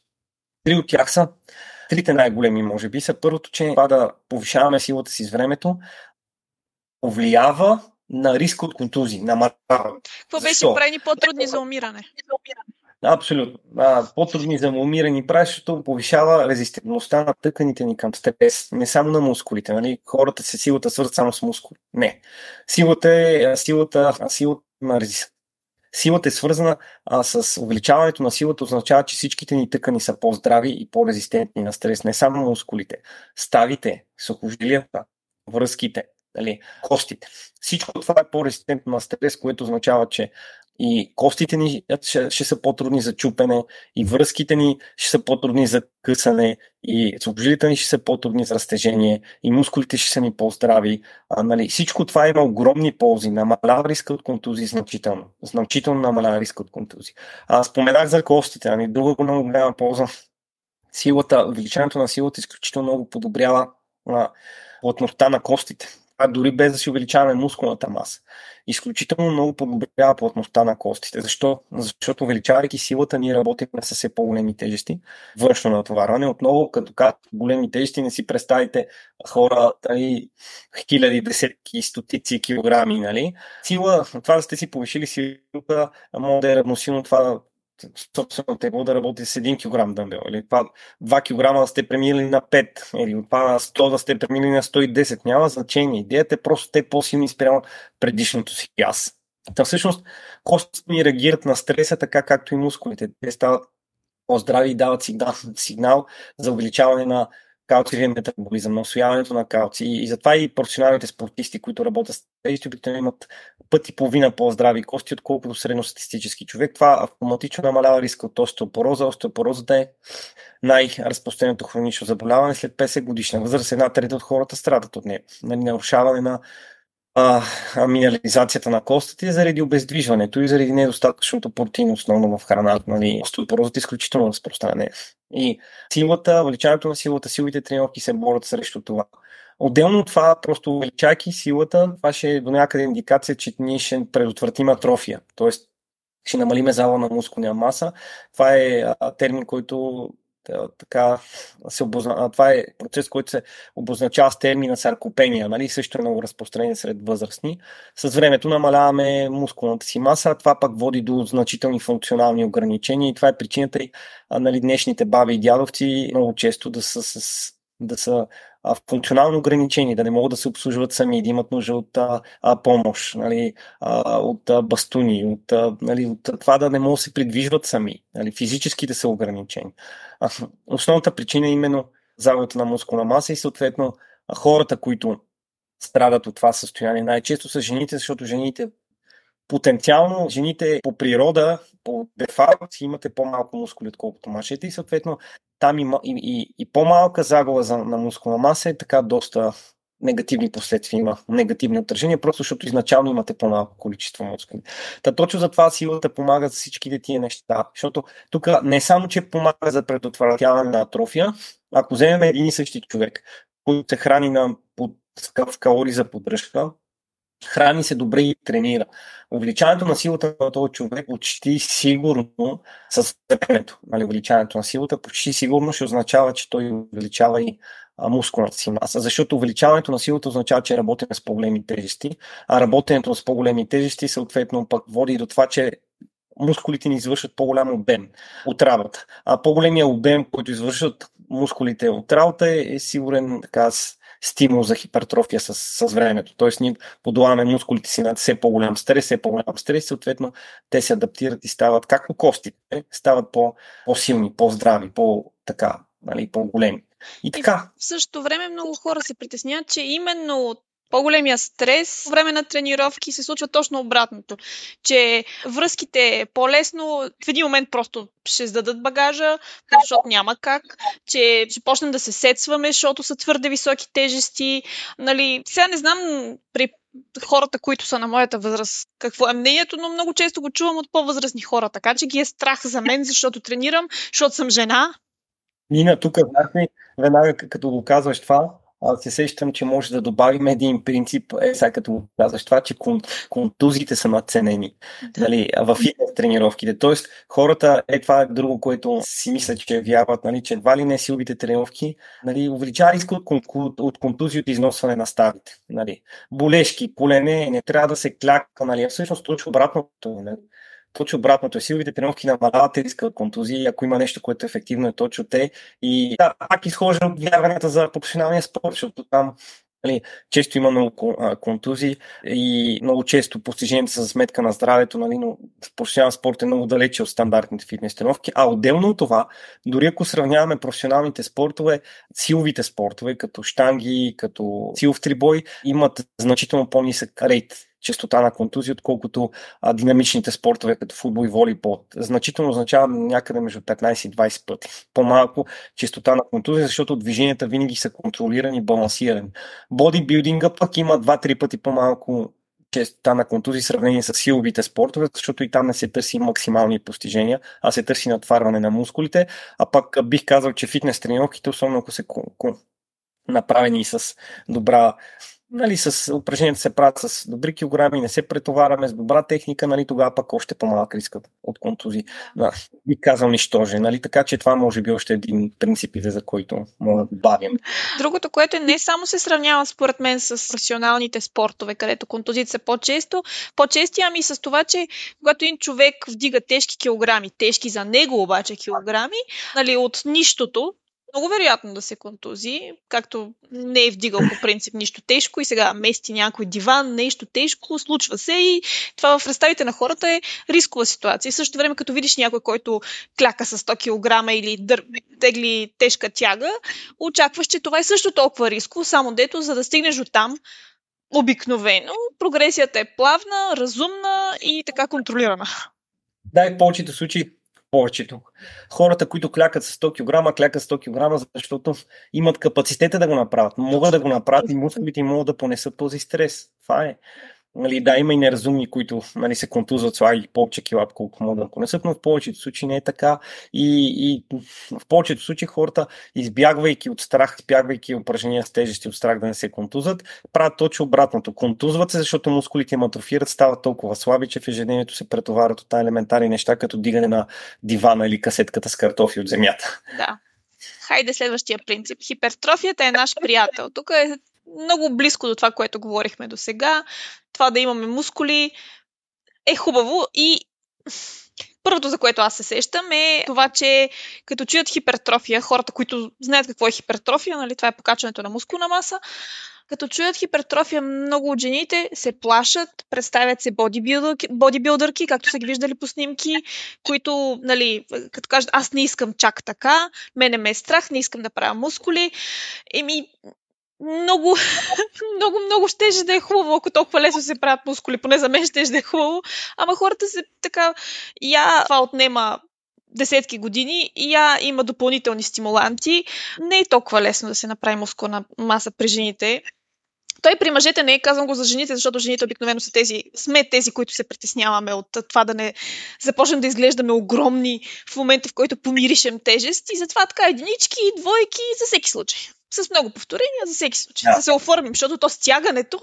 Три от тях са, трите най-големи може би са първото, че това да повишаваме силата си с времето, повлиява на риска от контузии, на марава. Какво беше правени по-трудни за умиране? Абсолютно. А, по-трудни за умиране прави, защото повишава резистентността на тъканите ни към стрес. Не само на мускулите. Нали? Хората се силата свързват само с мускули. Не. Силата е силата, силата на резистентността Силата е свързана а, с увеличаването на силата, означава, че всичките ни тъкани са по-здрави и по-резистентни на стрес, не само мускулите. Ставите, сухожилията, връзките, нали, костите. Всичко това е по-резистентно на стрес, което означава, че и костите ни ще, ще са по-трудни за чупене, и връзките ни ще са по-трудни за късане, и сухожилите ни ще са по-трудни за разтежение, и мускулите ще са ни по-здрави. А, нали, всичко това има огромни ползи. Намалява риска от контузии значително. Значително намалява риска от контузии. А, споменах за костите. Ами, друга много голяма полза. Силата, увеличаването на силата изключително много подобрява а, плътността на костите а дори без да си увеличаваме мускулната маса. Изключително много подобрява плътността на костите. Защо? Защото увеличавайки силата, ние работим с все по-големи тежести. Външно натоварване. Отново, като казват големи тежести, не си представите хора, тали, хиляди, десетки, стотици килограми. Нали? Сила, това да сте си повишили силата, може да е равносилно това собствено тегло да работи с 1 кг дъмбел. Или това 2 кг да сте преминали на 5. Или това 100 да сте преминали на 110. Няма значение. Идеята е просто те по-силни спрямо предишното си аз. Та всъщност костите ни реагират на стреса така както и мускулите. Те стават по-здрави и дават сигнал, сигнал за увеличаване на калциевия метаболизъм, на освояването на калци. И затова и професионалните спортисти, които работят с тези, обикновено имат път и половина по-здрави кости, отколкото средностатистически човек. Това автоматично намалява риска от остеопороза. Остеопорозата е най-разпространеното хронично заболяване след 50 годишна възраст. Една трета от хората страдат от нея. Нали, нарушаване на а, минерализацията на костите заради обездвижването и заради недостатъчното протеин, основно в храната. Нали. Остеопорозата е изключително разпространена. И силата, увеличаването на силата, силите тренировки се борят срещу това. Отделно от това, просто увеличайки силата, това ще е до някъде индикация, че ние ще предотвратим атрофия. Тоест, ще намалиме зала на мускулна маса. Това е термин, който така се обозна... Това е процес, който се обозначава с термина саркопения, нали? също е много разпространение сред възрастни. С времето намаляваме мускулната си маса, това пък води до значителни функционални ограничения и това е причината и нали, днешните баби и дядовци много често да са с да са а, функционално ограничени, да не могат да се обслужват сами, да имат нужда от а, а, помощ, нали, а, от а, бастуни, от, а, нали, от това да не могат да се придвижват сами, нали, физически да са ограничени. А, основната причина е именно загубата на мускулна маса и съответно хората, които страдат от това състояние, най-често са жените, защото жените потенциално жените по природа, по дефалт, имате по-малко мускули, отколкото мъжете и съответно там и, и, и по-малка загуба за, на мускулна маса е така доста негативни последствия има, негативни отражения, просто защото изначално имате по-малко количество мускули. Та точно за това силата помага за всичките тия неща, защото тук не само, че помага за предотвратяване на атрофия, ако вземем един и същи човек, който се храни на под, в калории за поддръжка, храни се добре и тренира. Увеличаването на силата на този човек почти сигурно с времето, нали, увеличаването на силата почти сигурно ще означава, че той увеличава и мускулната си маса, защото увеличаването на силата означава, че работим с по-големи тежести, а работенето с по-големи тежести съответно пък води до това, че мускулите ни извършват по-голям обем от работа. А по-големия обем, който извършват мускулите от работа е, е сигурен така стимул за хипертрофия с, с времето. Тоест ние подлагаме мускулите си на все по-голям стрес, все по-голям стрес, съответно те се адаптират и стават, както костите, стават по, по-силни, по-здрави, по-така, нали, по-големи. И така. И в същото време много хора се притесняват, че именно по-големия стрес по време на тренировки се случва точно обратното. Че връзките е по-лесно, в един момент просто ще сдадат багажа, защото няма как, че ще почнем да се сетваме, защото са твърде високи тежести. Нали, сега не знам при хората, които са на моята възраст, какво е мнението, но много често го чувам от по-възрастни хора, така че ги е страх за мен, защото тренирам, защото съм жена. Нина, тук, знаеш веднага като го казваш това, се сещам, че може да добавим един принцип, е, сега като казваш това, че кон, контузите са надценени да. нали, в фитнес тренировките. Тоест, хората, е това е друго, което си мислят, че вярват, нали, че едва ли не силовите тренировки нали, увеличава риска от, от, от контузии от износване на ставите. Нали. Болешки, колене, не трябва да се кляка, нали, всъщност точно обратното. Нали точно обратното. Силовите тренировки намаляват риска от контузии. Ако има нещо, което ефективно, е точно те. И да, пак изхожда от вярванията за професионалния спорт, защото там Нали, често има много контузии и много често постиженията са за сметка на здравето, нали, но професионален спорт е много далече от стандартните фитнес тренировки. А отделно от това, дори ако сравняваме професионалните спортове, силовите спортове, като штанги, като силов трибой, имат значително по-нисък рейт частота на контузии, отколкото а, динамичните спортове, като футбол и волейбол. Значително означава някъде между 15 и 20 пъти. По-малко частота на контузия, защото движенията винаги са контролирани и балансирани. Бодибилдинга пък има 2-3 пъти по-малко честота на контузии сравнение с силовите спортове, защото и там не се търси максимални постижения, а се търси натварване на мускулите. А пък бих казал, че фитнес тренировките, особено ако се направени с добра нали, с упражненията се правят с добри килограми, не се претоваряме с добра техника, нали, тогава пък още по-малък риск от контузии. Да, би казал нищоже, нали, така че това може би още един принципите, за който мога да добавим. Другото, което не само се сравнява според мен с професионалните спортове, където контузиите са по-често, по-чести, ами с това, че когато един човек вдига тежки килограми, тежки за него обаче килограми, нали, от нищото, много вероятно да се контузи, както не е вдигал по принцип нищо тежко и сега мести някой диван, нещо тежко, случва се и това в представите на хората е рискова ситуация. И също време, като видиш някой, който кляка с 100 кг или дър... тегли тежка тяга, очакваш, че това е също толкова рисково, само дето, за да стигнеш до там, обикновено, прогресията е плавна, разумна и така контролирана. Да, в повечето случаи повечето. Хората, които клякат с 100 кг, клякат с 100 кг, защото имат капацитета да го направят. Могат да го направят и мускулите им могат да понесат този стрес. Това е. Нали, да, има и неразумни, които нали, се контузват, слаги повече кила, колко могат да понесат, но в повечето случаи не е така. И, и в повечето случаи хората, избягвайки от страх, избягвайки упражнения с тежести от страх да не се контузват, правят точно обратното. Контузват се, защото мускулите им атрофират, стават толкова слаби, че в ежедневието се претоварят от елементарни неща, като дигане на дивана или касетката с картофи от земята. Да. Хайде следващия принцип. Хипертрофията е наш приятел. Тук е много близко до това, което говорихме до сега. Това да имаме мускули е хубаво и Първото, за което аз се сещам е това, че като чуят хипертрофия, хората, които знаят какво е хипертрофия, нали, това е покачването на мускулна маса, като чуят хипертрофия, много от жените се плашат, представят се бодибилдърки, бодибилдърки както са ги виждали по снимки, които, нали, като кажат, аз не искам чак така, мене ме е страх, не искам да правя мускули. Еми, много, много, много щеше да е хубаво, ако толкова лесно се правят мускули. Поне за мен щеше да е хубаво. Ама хората се така... Я това отнема десетки години и я има допълнителни стимуланти. Не е толкова лесно да се направи мускулна маса при жените. Той при мъжете не е, казвам го за жените, защото жените обикновено са тези, сме тези, които се притесняваме от това да не започнем да изглеждаме огромни в момента, в който помиришем тежест. И затова така единички, двойки, за всеки случай с много повторения за всеки случай. Да. да се оформим, защото то стягането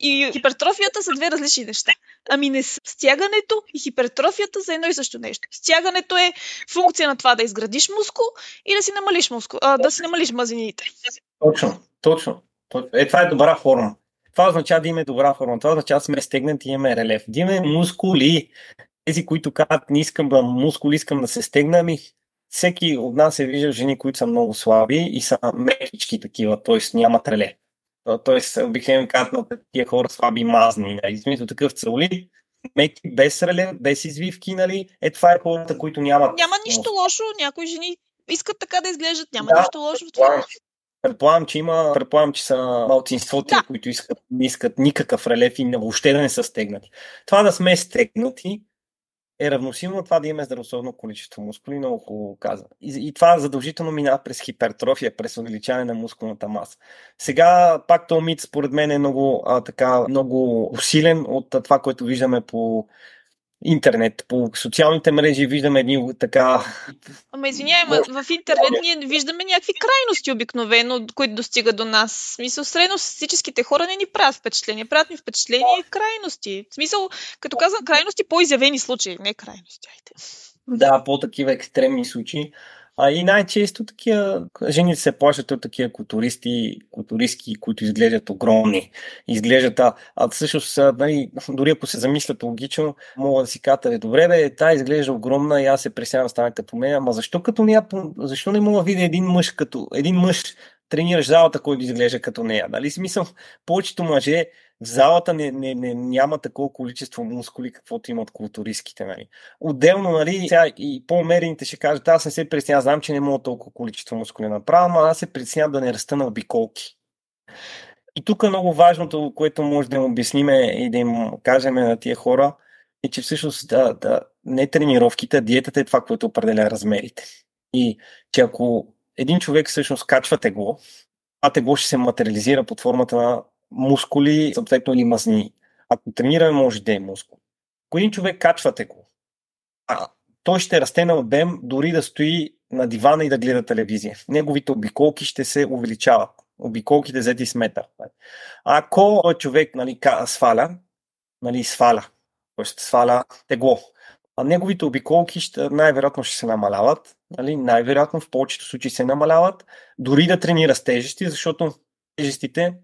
и хипертрофията са две различни неща. Ами не стягането и хипертрофията за едно и също нещо. Стягането е функция на това да изградиш мускул и да си намалиш мускул, а, да си намалиш мазините. Точно, точно. Е, това е добра форма. Това означава да имаме добра форма. Това означава да сме стегнати и имаме релеф. Да имаме мускули. Тези, които казват, не искам да мускули, искам да се стегна, ами всеки от нас е виждал жени, които са много слаби и са мекички такива, т.е. нямат реле. Тоест, обикновено казват на тия хора слаби мазни. Нали? Смисъл такъв целули, меки, без реле, без извивки, нали? Е, това е хората, които нямат. Няма нищо лошо, някои жени искат така да изглеждат, няма да, нищо лошо в това. Предполагам, че има, предполагам, че са малцинството, да. които искат, не искат никакъв релеф и въобще да не са стегнати. Това да сме стегнати е равносилно на това да имаме здравословно количество мускули, много хубаво каза. И, и това задължително минава през хипертрофия, през увеличаване на мускулната маса. Сега пак този мит според мен е много, а, така, много усилен от това, което виждаме по интернет, по социалните мрежи виждаме едни така... Ама извинявай, в интернет ние виждаме някакви крайности обикновено, които достигат до нас. В смисъл, средностатистическите хора не ни правят впечатление. Правят ни впечатление и крайности. В смисъл, като казвам крайности, по-изявени случаи, не крайности. Айде. Да, по-такива екстремни случаи. А и най-често такива жени се плащат от такива културисти, културистки, които изглеждат огромни. Изглеждат, а, а всъщност, нали, дори ако се замислят логично, мога да си кажа, добре, бе, та изглежда огромна и аз се пресявам стана като мен, ама защо като нея, защо не мога да видя един мъж като, един мъж тренираш залата, който изглежда като нея. Нали? Смисъл, повечето мъже в залата не, не, не, няма такова количество мускули, каквото имат културистските. Нали. Отделно, нали, сега и по-умерените ще кажат, аз не се притеснявам, знам, че не мога толкова количество мускули да направя, но аз се притеснявам да не раста на обиколки. И тук е много важното, което може да им обясниме и да им кажем на тия хора, е, че всъщност да, да, не тренировките, а диетата е това, което определя размерите. И че ако един човек всъщност качва тегло, а тегло ще се материализира под формата на мускули, съответно или мазнини. Ако тренираме, може да е мускул. Ако един човек качва тегло, а той ще расте на обем, дори да стои на дивана и да гледа телевизия. Неговите обиколки ще се увеличават. Обиколките взети с метър. Ако човек нали, сваля, нали, сваля, ще сваля тегло, а неговите обиколки ще, най-вероятно ще се намаляват. Нали? Най-вероятно в повечето случаи се намаляват, дори да тренира с тежести, защото тежестите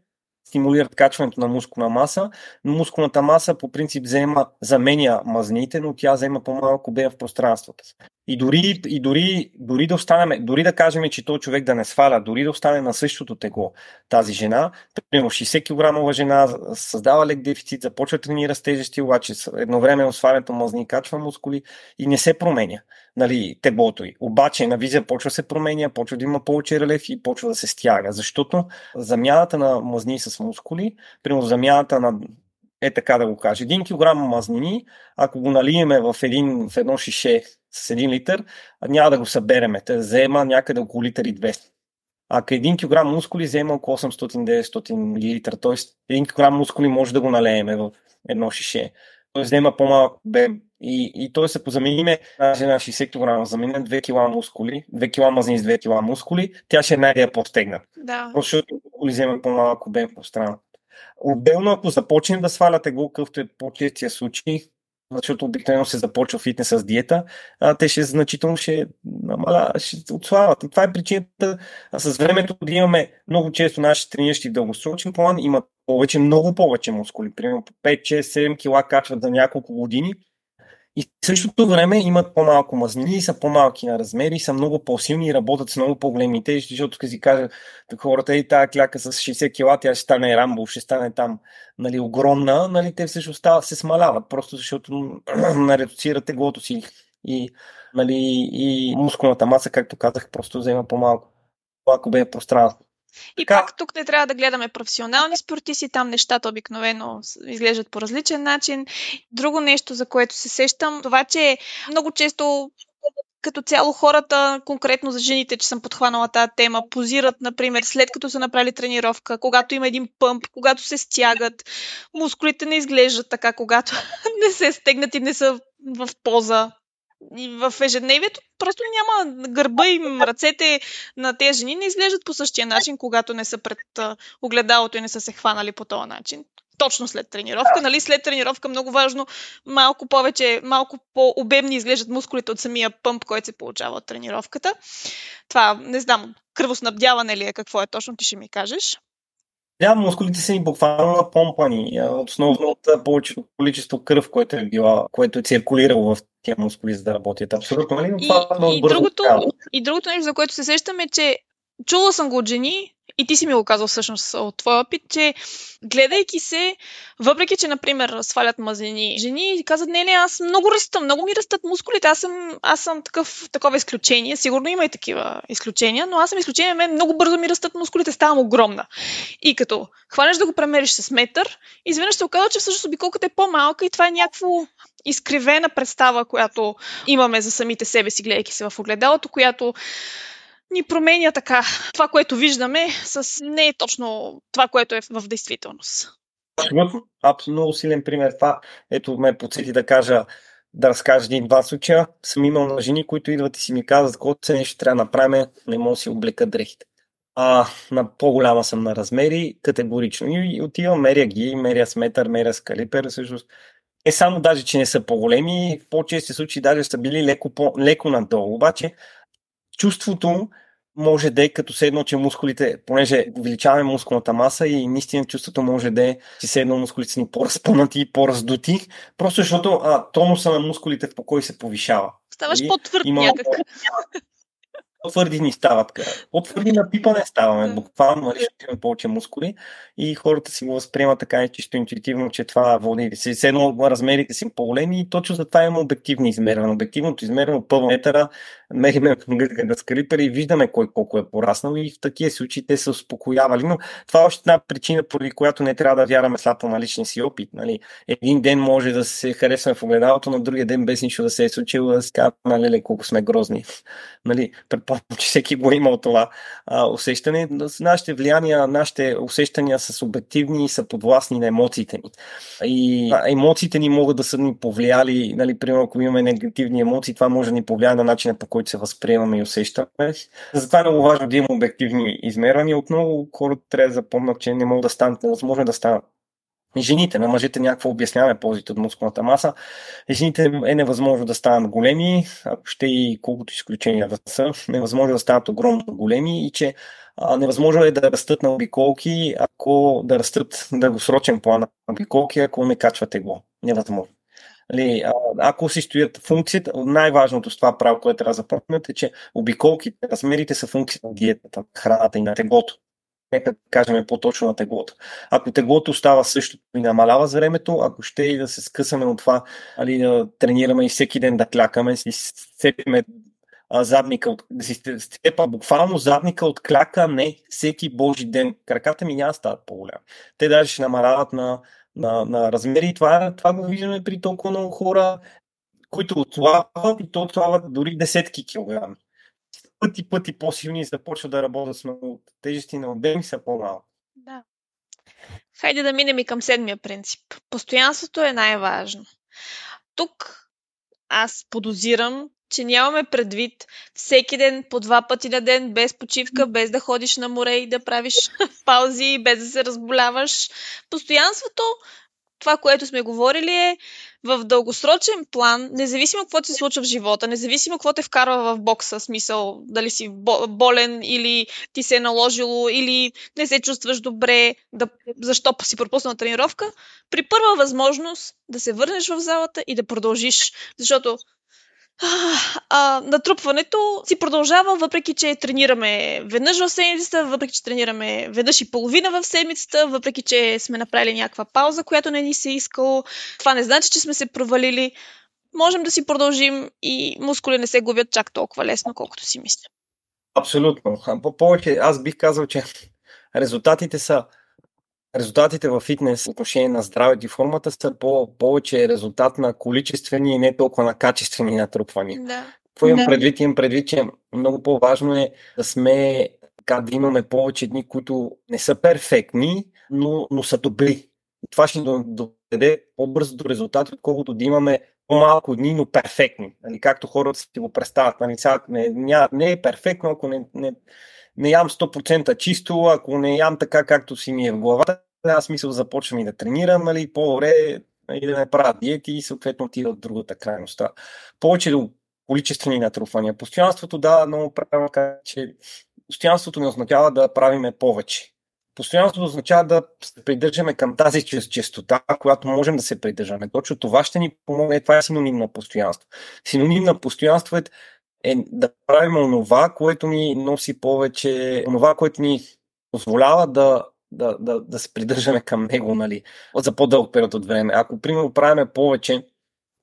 стимулират качването на мускулна маса, но мускулната маса по принцип взема, заменя мазните, но тя взема по-малко обем в пространството. И дори, и дори, дори да останем, дори да кажем, че този човек да не сваля, дори да остане на същото тегло тази жена, примерно 60 кг жена създава лек дефицит, започва тренира с тежести, обаче едновременно свалянето мазни качва мускули и не се променя нали, теглото й. Обаче на визия почва се променя, почва да има повече релеф и почва да се стяга, защото замяната на мазни с мускули, примерно замяната на е така да го кажа. Един килограм мазнини, ако го налиеме в, един, в едно шише с един литър, няма да го събереме. Те взема някъде около литър и 200. Ако един килограм мускули взема около 800-900 мл, т.е. един килограм мускули може да го налееме в едно шише. Той взема по-малък обем и, и той се позамениме на жена 60 кг, заменим 2 кг мускули, 2 кг мазнини с 2 кг мускули, тя ще е най-дея по-стегна. Да. Защото мускули взема по-малък обем страна. Отделно, ако започнем да сваляте го, какъвто е по-честия случай, защото обикновено се започва фитнес с диета, а, те ще значително ще, намаля, ще отслабват. И това е причината а с времето да имаме много често наши трениращи дългосрочен план имат повече, много повече мускули. Примерно 5, 6, 7 кила качват за няколко години и в същото време имат по-малко мазнини, са по-малки на размери, са много по-силни и работят с много по-големи тежести, защото като си кажа хората и тази кляка с 60 кила, тя ще стане рамбо, ще стане там нали, огромна, нали, те всъщност се смаляват, просто защото редуцират теглото си и, нали, и мускулната маса, както казах, просто взема по-малко. Ако бе пространство. И така... пак тук не трябва да гледаме професионални спортисти, там нещата обикновено изглеждат по различен начин. Друго нещо, за което се сещам, това, че много често като цяло хората, конкретно за жените, че съм подхванала тази тема, позират, например, след като са направили тренировка, когато има един пъмп, когато се стягат, мускулите не изглеждат така, когато не се стегнат и не са в поза в ежедневието просто няма гърба и ръцете на тези жени не изглеждат по същия начин, когато не са пред огледалото и не са се хванали по този начин. Точно след тренировка, нали? След тренировка много важно, малко повече, малко по-обемни изглеждат мускулите от самия пъмп, който се получава от тренировката. Това, не знам, кръвоснабдяване ли е, какво е точно, ти ще ми кажеш. Да, мускулите са ни буквално напомпани. Основно от повечето количество кръв, което е била, което е циркулирало в тия мускули, за да работят. Абсолютно, нали? И, това и, и, другото, и другото нещо, за което се сещам е, че чула съм го от жени и ти си ми го казал всъщност от твоя опит, че гледайки се, въпреки че, например, свалят мазнини жени, казват, не, не, аз много растам, много ми растат мускулите, аз съм, аз съм такъв, такова изключение. Сигурно има и такива изключения, но аз съм изключение, мен много бързо ми растат мускулите, ставам огромна. И като хванеш да го премериш с метър, изведнъж се оказва, че всъщност обиколката е по-малка и това е някакво изкривена представа, която имаме за самите себе си, гледайки се в огледалото, която ни променя така. Това, което виждаме, с не е точно това, което е в действителност. Абсолютно. Много силен пример. Това, ето ме подсети да кажа, да разкажа един-два случая. Съм имал на жени, които идват и си ми казват, каквото се нещо трябва да направим, не мога да си облека дрехите. А, на по-голяма съм на размери, категорично. И отивам, меря ги, меря с метър, меря с калипер, всъщност. Е само даже, че не са по-големи, в по-чести случаи даже са били леко, по, леко надолу. Обаче чувството може да е като се едно, че мускулите, понеже увеличаваме мускулната маса и наистина чувството може да е, че се едно мускулите са ни по-разпънати и по-раздути, просто защото а, тонуса на мускулите в покой се повишава. Ставаш и, по-твърд има... някак по-твърди ни стават. По-твърди на пипане ставаме, буквално, нали, ще имаме повече мускули и хората си го възприемат така чисто интуитивно, че това води се. Все едно размерите си по-големи и точно за това има обективни измерване. Обективното измерване от пълно метъра, мериме с калипер и виждаме кой колко е пораснал и в такива случаи те са успокоявали. Но това е още една причина, поради която не трябва да вярваме слабо на личния си опит. Нали. Един ден може да се харесваме в огледалото, на другия ден без нищо да се е случило, да се казва, нали, колко сме грозни. Нали, че всеки го е имал това а, усещане. Нашите влияния, нашите усещания са субективни и са подвластни на емоциите ни. И а, емоциите ни могат да са ни повлияли, нали, примерно ако имаме негативни емоции, това може да ни повлияе на начина по който се възприемаме и усещаме. Затова е много важно да има обективни измервания. Отново хората трябва да запомнят, че не могат да станат, невъзможно да станат жените, на мъжете някакво обясняваме ползите от мускулната маса. Жените е невъзможно да станат големи, ако ще и колкото изключения да са, невъзможно да станат огромно големи и че а, невъзможно е да растат на обиколки, ако да растат дългосрочен план на обиколки, ако не качват тегло. Невъзможно. Нали, ако си стоят функцията, най-важното с това право, което трябва да запомнят е, че обиколките, размерите са функции на диетата, храната и на теглото нека да кажем по-точно на теглото. Ако теглото става същото и намалява за времето, ако ще и да се скъсаме от това, али да тренираме и всеки ден да клякаме, и сцепиме задника, от, да си степа буквално задника от кляка, не всеки божи ден. Краката ми няма стават по-голями. Те даже ще намаляват на, на, на размери и това, това го виждаме при толкова много хора, които отслабват и то отслабват дори десетки килограми пъти, пъти по-силни и започват да работят с много тежести на обеми са по-малко. Да. Хайде да минем и към седмия принцип. Постоянството е най-важно. Тук аз подозирам, че нямаме предвид всеки ден по два пъти на ден, без почивка, без да ходиш на море и да правиш паузи, без да се разболяваш. Постоянството това, което сме говорили е в дългосрочен план, независимо какво се случва в живота, независимо какво те вкарва в бокса, смисъл дали си болен или ти се е наложило или не се чувстваш добре, да, защо си пропуснал тренировка, при първа възможност да се върнеш в залата и да продължиш. Защото а, натрупването си продължава, въпреки че тренираме веднъж в седмицата, въпреки че тренираме веднъж и половина в седмицата, въпреки че сме направили някаква пауза, която не ни се е искало. Това не значи, че сме се провалили. Можем да си продължим и мускули не се губят чак толкова лесно, колкото си мисля. Абсолютно. По повече аз бих казал, че резултатите са резултатите в фитнес отношение на здравето и формата са по- повече резултат на количествени и не толкова на качествени натрупвания. Да. Какво имам да. предвид? Имам предвид, че много по-важно е да сме така, да имаме повече дни, които не са перфектни, но, но са добри. Това ще ни доведе по-бързо до резултати, отколкото да имаме по-малко дни, но перфектни. Нали, както хората си го представят. Нали, не, не, не е перфектно, ако не, не, не ям 100% чисто, ако не ям така, както си ми е в главата, няма смисъл да започвам и да тренирам, нали, по-добре и нали, да не правя диети и съответно отида от другата крайност. Повече до количествени натрупвания. Постоянството, да, много правилно че постоянството не означава да правиме повече. Постоянството означава да се придържаме към тази честота, която можем да се придържаме. Точно това ще ни помогне. Това е синоним на постоянство. Синоним на постоянство е, е да правим онова, което ни носи повече, онова, което ни позволява да, да, да, да се придържаме към него нали, за по-дълъг период от време. Ако, примерно, правиме повече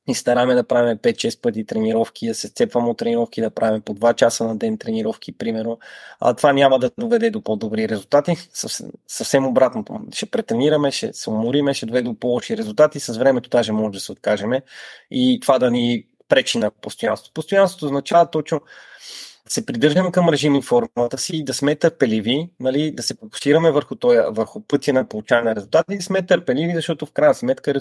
и стараме да правим 5-6 пъти тренировки, да се сцепваме от тренировки, да правим по 2 часа на ден тренировки, примерно, а това няма да доведе до по-добри резултати. Съвсем, съвсем обратното. Ще претренираме, ще се умориме, ще доведе до по-лоши резултати. С времето даже може да се откажеме и това да ни пречи на постоянство. Постоянството означава точно се придържаме към режим и формулата си, да сме търпеливи, нали, да се фокусираме върху, тоя, върху пътя на получаване на резултати и да сме търпеливи, защото в крайна сметка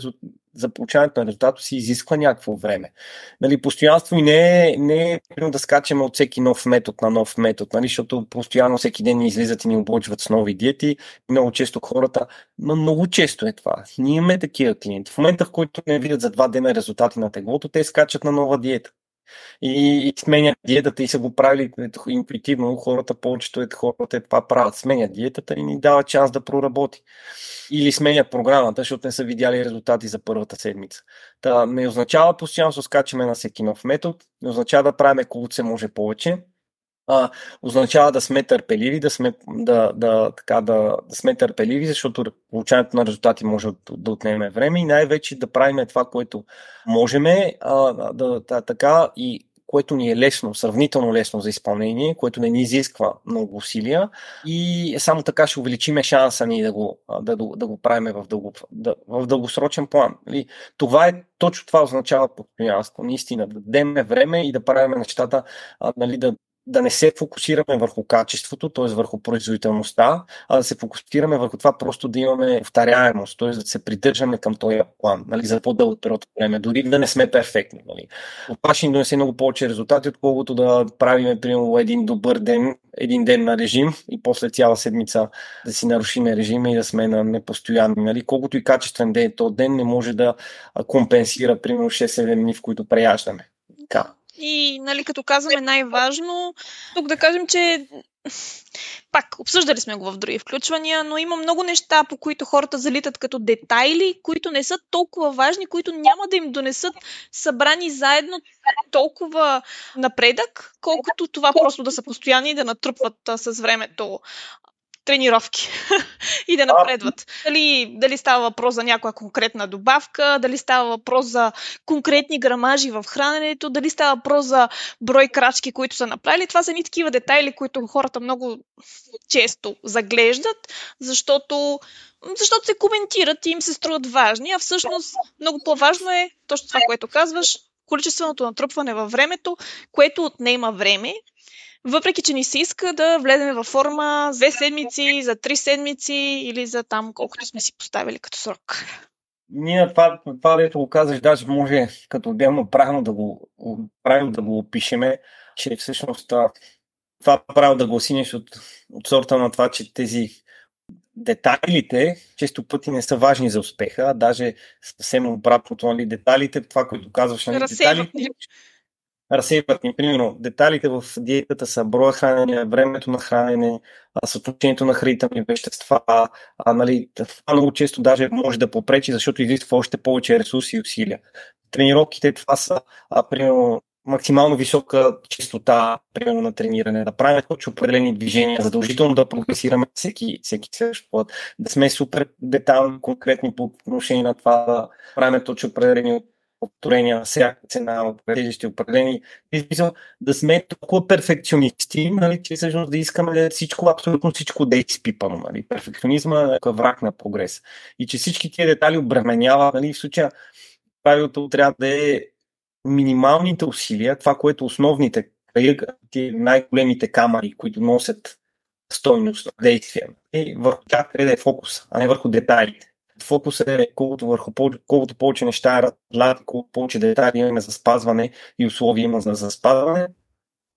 за получаването на резултата си изисква някакво време. Нали, постоянство и не е, не е да скачаме от всеки нов метод на нов метод, нали, защото постоянно всеки ден ни излизат и ни облъчват с нови диети. Много често хората, но много често е това. Ние имаме такива клиенти. В момента, в който не видят за два дена резултати на теглото, те скачат на нова диета и, и сменят диетата и са го правили интуитивно. Хората, повечето е хората това правят. Сменят диетата и ни дават шанс да проработи. Или сменят програмата, защото не са видяли резултати за първата седмица. Та не означава постоянно да скачаме на всеки нов метод, не означава да правим колкото се може повече, а, означава да сме търпеливи, да сме, да, да, така, да, да сме търпеливи, защото получаването на резултати може да, отнеме време и най-вече да правим това, което можем, а, да, да, така и което ни е лесно, сравнително лесно за изпълнение, което не ни изисква много усилия и само така ще увеличиме шанса ни да го, да, да, да го правим в, дълго, да, в дългосрочен план. Нали, това е точно това означава постоянство, наистина, да дадем време и да правим нещата, нали, да, да не се фокусираме върху качеството, т.е. върху производителността, а да се фокусираме върху това просто да имаме повторяемост, т.е. да се придържаме към този план нали, за по-дълъг период време, дори да не сме перфектни. Нали. Това ще ни донесе много повече резултати, отколкото да правим примерно един добър ден, един ден на режим и после цяла седмица да си нарушиме режима и да сме на непостоянни. Нали. Колкото и качествен ден, то ден не може да компенсира примерно 6-7 дни, в които преяждаме. Така. И, нали, като казваме най-важно, тук да кажем, че пак, обсъждали сме го в други включвания, но има много неща, по които хората залитат като детайли, които не са толкова важни, които няма да им донесат събрани заедно толкова напредък, колкото това просто да са постоянни и да натрупват с времето тренировки и да напредват. Дали, дали става въпрос за някоя конкретна добавка, дали става въпрос за конкретни грамажи в храненето, дали става въпрос за брой крачки, които са направили. Това са ни такива детайли, които хората много често заглеждат, защото защото се коментират и им се струват важни, а всъщност много по-важно е точно това, което казваш, количественото натрупване във времето, което отнема време въпреки, че ни се иска да влезем във форма две седмици, за три седмици или за там колкото сме си поставили като срок. Ние това, това дето го казаш, даже може като отделно правилно да го, правилно да го опишеме, че всъщност това правило да го осинеш от, от сорта на това, че тези детайлите често пъти не са важни за успеха, а даже съвсем обратното, нали, детайлите, това, което казваш, нали, детайлите, разсейват ни. Примерно, деталите в диетата са броя хранене, времето на хранене, съотношението на хранителни вещества. А, нали, това много често даже може да попречи, защото изисква още повече ресурси и усилия. Тренировките това са, а, примерно, максимално висока частота, примерно на трениране, да правим точно определени движения, задължително да прогресираме всеки, всеки следващ път, да сме супер детални, конкретни по отношение на това, да правим точно определени повторения на всяка цена, определящи определени. Да сме толкова перфекционисти, нали, че всъщност да искаме да всичко, абсолютно всичко да е изпипано. Нали. Перфекционизма е враг на прогрес. И че всички тия детали обременява, нали, в случая правилото трябва да е минималните усилия, това, което основните, най-големите камери, които носят стойност действия, и върху тях трябва да е фокус, а не върху детайлите фокус е колкото, върху, колкото повече неща е разлад, колкото повече детайли имаме за спазване и условия има за, спазване,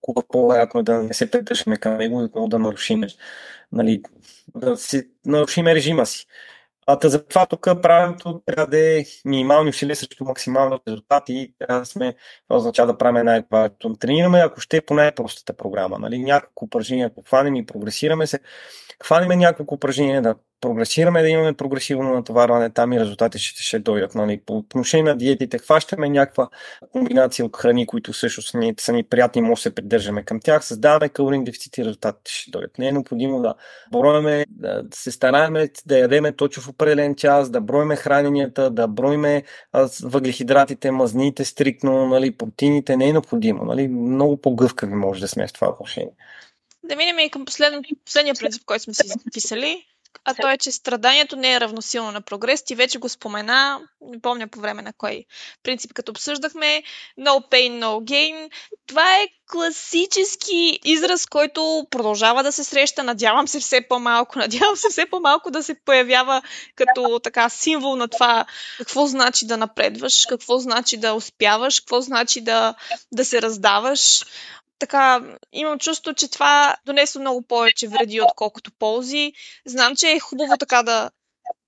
колко по-вероятно е да не се придържаме към него и отново да нарушиме, нали, да си нарушиме режима си. А за това тук правенето трябва да е минимални усилия срещу максимални резултати и трябва да сме, това означава да правим най-важното. Тренираме, ако ще е по най-простата програма. Нали? Няколко упражнения, ако хванем и прогресираме се, хванем няколко упражнения, да прогресираме, да имаме прогресивно натоварване, там и резултати ще, ще дойдат. Нали. По отношение на диетите, хващаме някаква комбинация от храни, които също са ни, са ни приятни, може да се придържаме към тях, създаваме калорийни дефицити, резултатите ще дойдат. Не е необходимо да броиме, да се стараеме да ядеме точно в определен час, да броиме храненията, да броиме въглехидратите, мазнините стрикно, нали, протеините, не е необходимо. Нали. Много по-гъвкави може да сме в това отношение. Да минем и към последния принцип, който сме си записали а то е, че страданието не е равносилно на прогрес. Ти вече го спомена, не помня по време на кой принцип, като обсъждахме. No pain, no gain. Това е класически израз, който продължава да се среща. Надявам се все по-малко. Надявам се все по-малко да се появява като така символ на това какво значи да напредваш, какво значи да успяваш, какво значи да, да се раздаваш така, имам чувство, че това донесло много повече вреди, отколкото ползи. Знам, че е хубаво така да,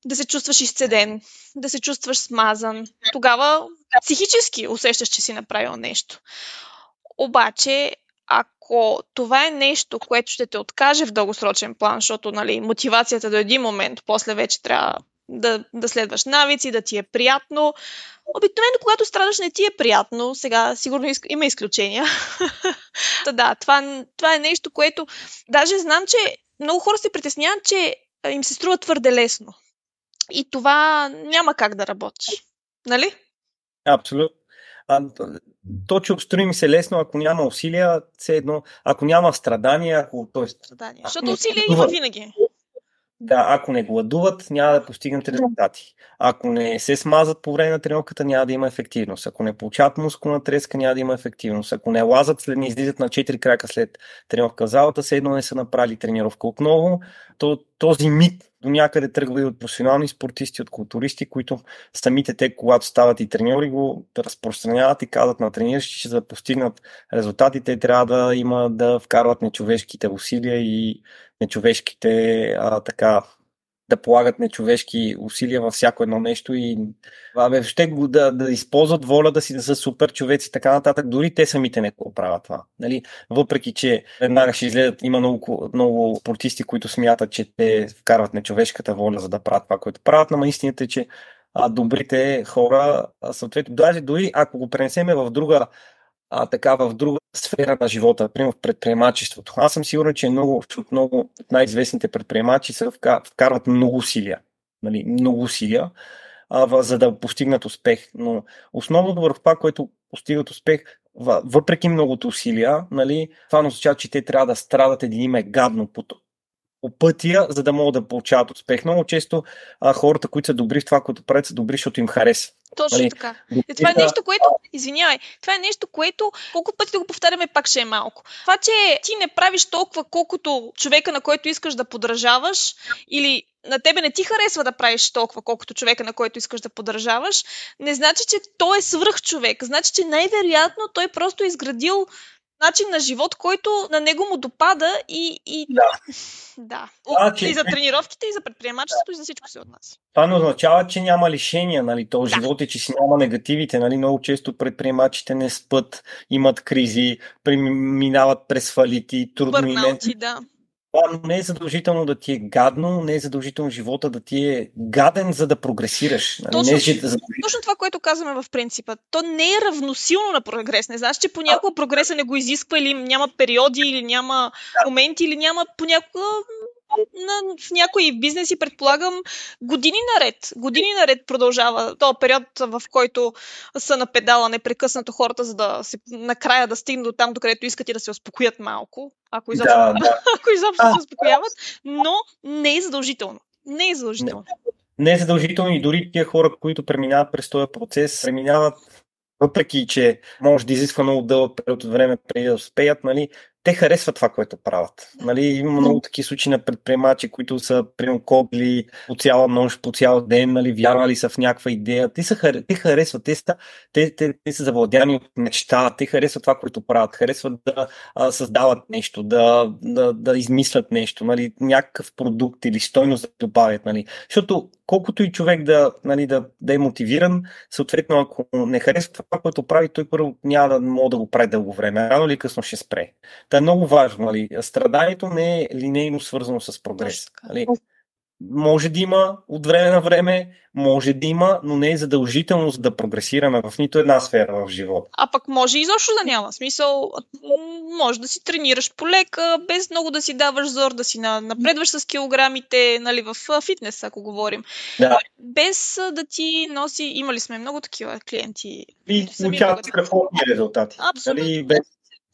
да се чувстваш изцеден, да се чувстваш смазан. Тогава психически усещаш, че си направил нещо. Обаче, ако това е нещо, което ще те откаже в дългосрочен план, защото нали, мотивацията до един момент, после вече трябва да, да следваш навици, да ти е приятно. Обикновено, когато страдаш, не ти е приятно. Сега, сигурно има изключения. Та да, това, това е нещо, което даже знам, че много хора се притесняват, че им се струва твърде лесно. И това няма как да работи. Нали? Абсолютно. А, то, че обстрои ми се лесно, ако няма усилия, все едно, ако няма страдания, ако... Тоест, страдания. Защото усилия има винаги. Да, ако не гладуват, няма да постигнат резултати. Ако не се смазат по време на тренировката, няма да има ефективност. Ако не получават мускулна треска, няма да има ефективност. Ако не лазат, след не излизат на 4 крака след тренировка в залата, все едно не са направили тренировка отново, то този мит до някъде тръгва и от професионални спортисти, от културисти, които самите те, когато стават и треньори, го разпространяват и казват на трениращи, че за да постигнат резултатите, трябва да има да вкарват нечовешките усилия и нечовешките а, така да полагат нечовешки усилия във всяко едно нещо и абе, ще да, да използват воля да си да са супер човеци и така нататък. Дори те самите не го правят това. Нали? Въпреки, че веднага ще изгледат, има много, много спортисти, които смятат, че те вкарват нечовешката воля, за да правят това, което правят, но истината е, че а, добрите хора, съответно, даже дори ако го пренесеме в друга а, така в друга сфера на живота, примерно в предприемачеството. Аз съм сигурен, че много, много най-известните предприемачи са вкарват много усилия. Нали, много усилия, а, за да постигнат успех. Но основното върху това, което постигат успех, въпреки многото усилия, нали, това означава, че те трябва да страдат един име гадно по, по пътя, за да могат да получават успех. Много често а, хората, които са добри в това, което правят, са добри, защото им хареса. Точно нали? така. И това е нещо, което, извинявай, това е нещо, което колко пъти да го повтаряме, пак ще е малко. Това, че ти не правиш толкова, колкото човека, на който искаш да подражаваш, или на тебе не ти харесва да правиш толкова, колкото човека, на който искаш да подражаваш, не значи, че той е свръх човек. Значи, че най-вероятно той просто е изградил начин на живот, който на него му допада и... и... Да. да. А, че... И за тренировките, и за предприемачеството, и за всичко се отнася. Това не означава, че няма лишения, нали? То да. живот е, че си няма негативите, нали? Много често предприемачите не спът, имат кризи, минават през фалити, трудно Бърнаути, да това не е задължително да ти е гадно, не е задължително живота да ти е гаден, за да прогресираш. Точно, не е, за... точно това, което казваме в принципа. То не е равносилно на прогрес. Не значи, че понякога прогреса не го изисква или няма периоди, или няма моменти, или няма понякога на, в някои бизнеси, предполагам, години наред. Години наред продължава този период, в който са на педала непрекъснато хората, за да се накрая да стигнат до там, докъдето искат и да се успокоят малко, ако изобщо, да, да. ако изобщо а, се успокояват, но не е задължително. Не е задължително. Не, не е задължително и дори тия хора, които преминават през този процес, преминават въпреки, че може да изисква много дълъг период от време преди да успеят, нали, те харесват това, което правят. Нали, има много такива случаи на предприемачи, които са кобли по цяла нощ, по цял ден, нали, вярвали са в някаква идея. Те, са, те харесват, те са, те, те, те са завладяни от мечта, те харесват това, което правят, харесват да а, създават нещо, да, да, да измислят нещо, нали, някакъв продукт или стойност да добавят. Нали. Защото колкото и човек да, нали, да, да е мотивиран, съответно, ако не харесва това, което прави, той първо няма да може да го прави дълго време. Рано или късно ще спре. Та е много важно. Нали? Страданието не е линейно свързано с прогрес. Нали? може да има от време на време, може да има, но не е задължително за да прогресираме в нито една сфера в живота. А пък може изобщо да няма смисъл. Може да си тренираш полека, без много да си даваш зор, да си напредваш с килограмите, нали, в фитнес, ако говорим. Да. Без да ти носи... Имали сме много такива клиенти. И получават страхотни резултати. Абсолютно. Нали, без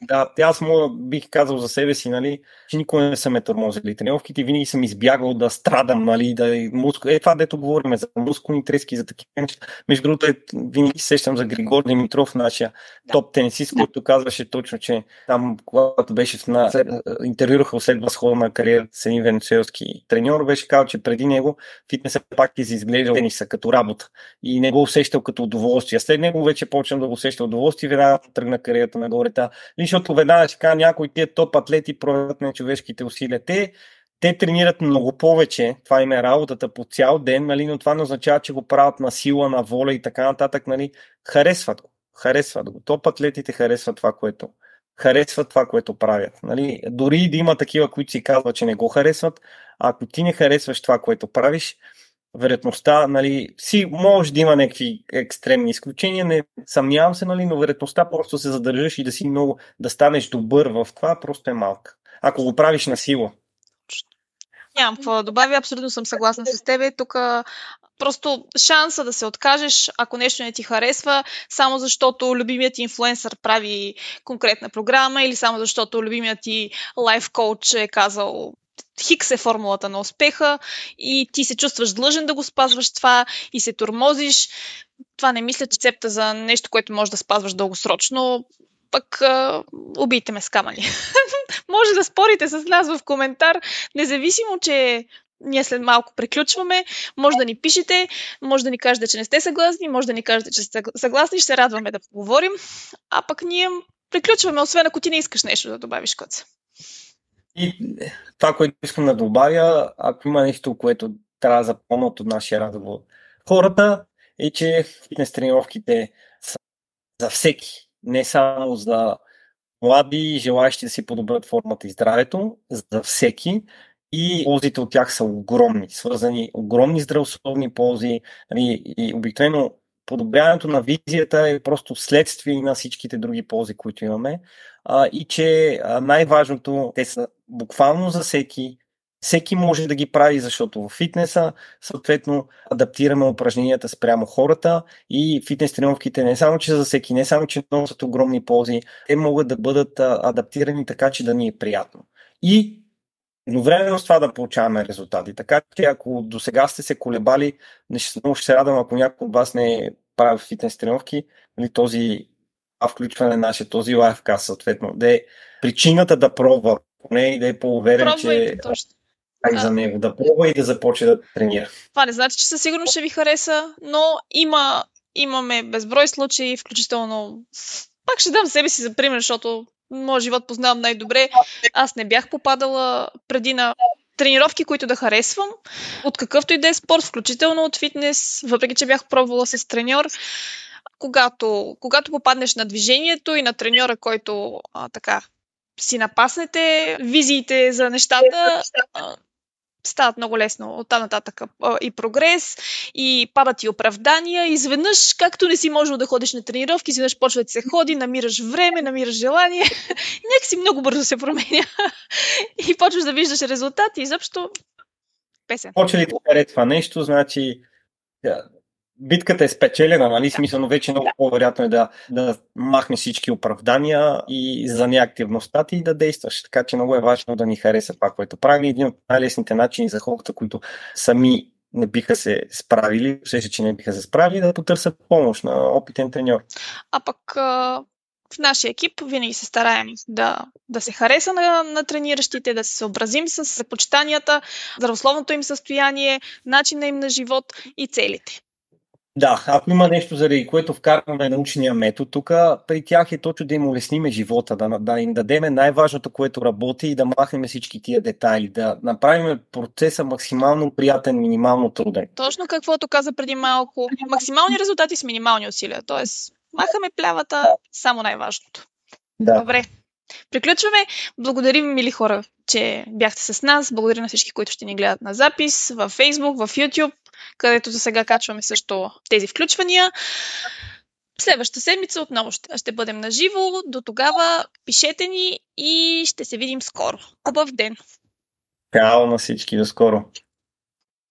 да, аз мога, бих казал за себе си, нали, че никога не съм ме тормозили тренировките, винаги съм избягал да страдам, нали, да мускул... Е, това дето говорим за мускулни трески, за такива неща. Между другото, е, винаги сещам за Григор Димитров, нашия да. топ тенисист, който казваше точно, че там, когато беше в на... интервюраха след възхода на кариера с един венецуелски треньор, беше казал, че преди него фитнеса пак е изглеждал тениса като работа и не го усещал като удоволствие. След него вече почвам да го усеща удоволствие, веднага тръгна кариерата нагоре. Та, защото веднага ще кажа някои тия топ атлети проявят на човешките усилия. Те, те тренират много повече, това им е работата по цял ден, нали, но това не означава, че го правят на сила, на воля и така нататък. Нали. Харесват го. Харесват го. Топ атлетите харесват това, което харесват това, което правят. Нали? Дори да има такива, които си казват, че не го харесват, ако ти не харесваш това, което правиш, вероятността, нали, си може да има някакви екстремни изключения, не съмнявам се, нали, но вероятността просто се задържаш и да си много, да станеш добър в това, просто е малка. Ако го правиш на сила. Нямам какво да добавя, абсолютно съм съгласна с тебе. Тук просто шанса да се откажеш, ако нещо не ти харесва, само защото любимият ти инфлуенсър прави конкретна програма или само защото любимият ти лайф коуч е казал Хикс е формулата на успеха и ти се чувстваш длъжен да го спазваш това и се тормозиш. Това не мисля, че цепта за нещо, което може да спазваш дългосрочно. Пък убийте ме с камъни. може да спорите с нас в коментар, независимо, че ние след малко приключваме. Може да ни пишете, може да ни кажете, че не сте съгласни, може да ни кажете, че сте съгласни, ще се радваме да поговорим. А пък ние приключваме, освен ако ти не искаш нещо да добавиш, Коца. И това, което искам да добавя, ако има нещо, което трябва да запомнят от нашия разговор хората, е, че фитнес тренировките са за всеки, не само за млади, желаящи да си подобрят формата и здравето, за всеки. И ползите от тях са огромни, свързани огромни здравословни ползи. Нали, и обикновено подобряването на визията е просто следствие на всичките други ползи, които имаме. А, и че най-важното, те са буквално за всеки. Всеки може да ги прави, защото в фитнеса съответно адаптираме упражненията спрямо хората и фитнес тренировките не само, че за всеки, не само, че носят огромни ползи, те могат да бъдат адаптирани така, че да ни е приятно. И едновременно с това да получаваме резултати. Така че ако до сега сте се колебали, много ще се радвам, ако някой от вас не е правил фитнес тренировки, нали, този включване нашия този лайфкаст, съответно, да е причината да пробва, поне и да е по-уверен, че и за него да пробва и да започне да тренира. Това не значи, че със сигурност ще ви хареса, но има, имаме безброй случаи, включително пак ще дам себе си за пример, защото моят живот познавам най-добре. Аз не бях попадала преди на тренировки, които да харесвам, от какъвто и да е спорт, включително от фитнес, въпреки че бях пробвала с треньор. Когато, когато попаднеш на движението и на треньора, който а, така си напаснете визиите за нещата, а, стават много лесно от там нататък и прогрес, и падат и оправдания. Изведнъж, както не си можел да ходиш на тренировки, изведнъж почва да се ходи, намираш време, намираш желание. Някакси много бързо се променя. и почваш да виждаш резултати. Изобщо песен. Почва ли да харесва нещо, значи битката е спечелена, нали? Смисъл, но вече много по-вероятно е да, да махнеш всички оправдания и за неактивността ти и да действаш. Така че много е важно да ни хареса това, което прави. Един от най-лесните начини за хората, които сами не биха се справили, усеща, че не биха се справили, да потърсят помощ на опитен треньор. А пък в нашия екип винаги се стараем да, да се хареса на, на трениращите, да се съобразим с предпочитанията, здравословното им състояние, начина им на живот и целите. Да, ако има нещо, заради което вкарваме научния метод, тук при тях е точно да им улесниме живота, да, да им дадеме най-важното, което работи и да махнем всички тия детайли, да направим процеса максимално приятен, минимално труден. Точно каквото каза преди малко. Максимални резултати с минимални усилия. Тоест, махаме плявата, само най-важното. Да. Добре. Приключваме. Благодарим, мили хора, че бяхте с нас. Благодаря на всички, които ще ни гледат на запис в Facebook, в YouTube, където за сега качваме също тези включвания. Следващата седмица отново ще, ще бъдем на живо. До тогава пишете ни и ще се видим скоро. Хубав ден! Чао на всички, до скоро!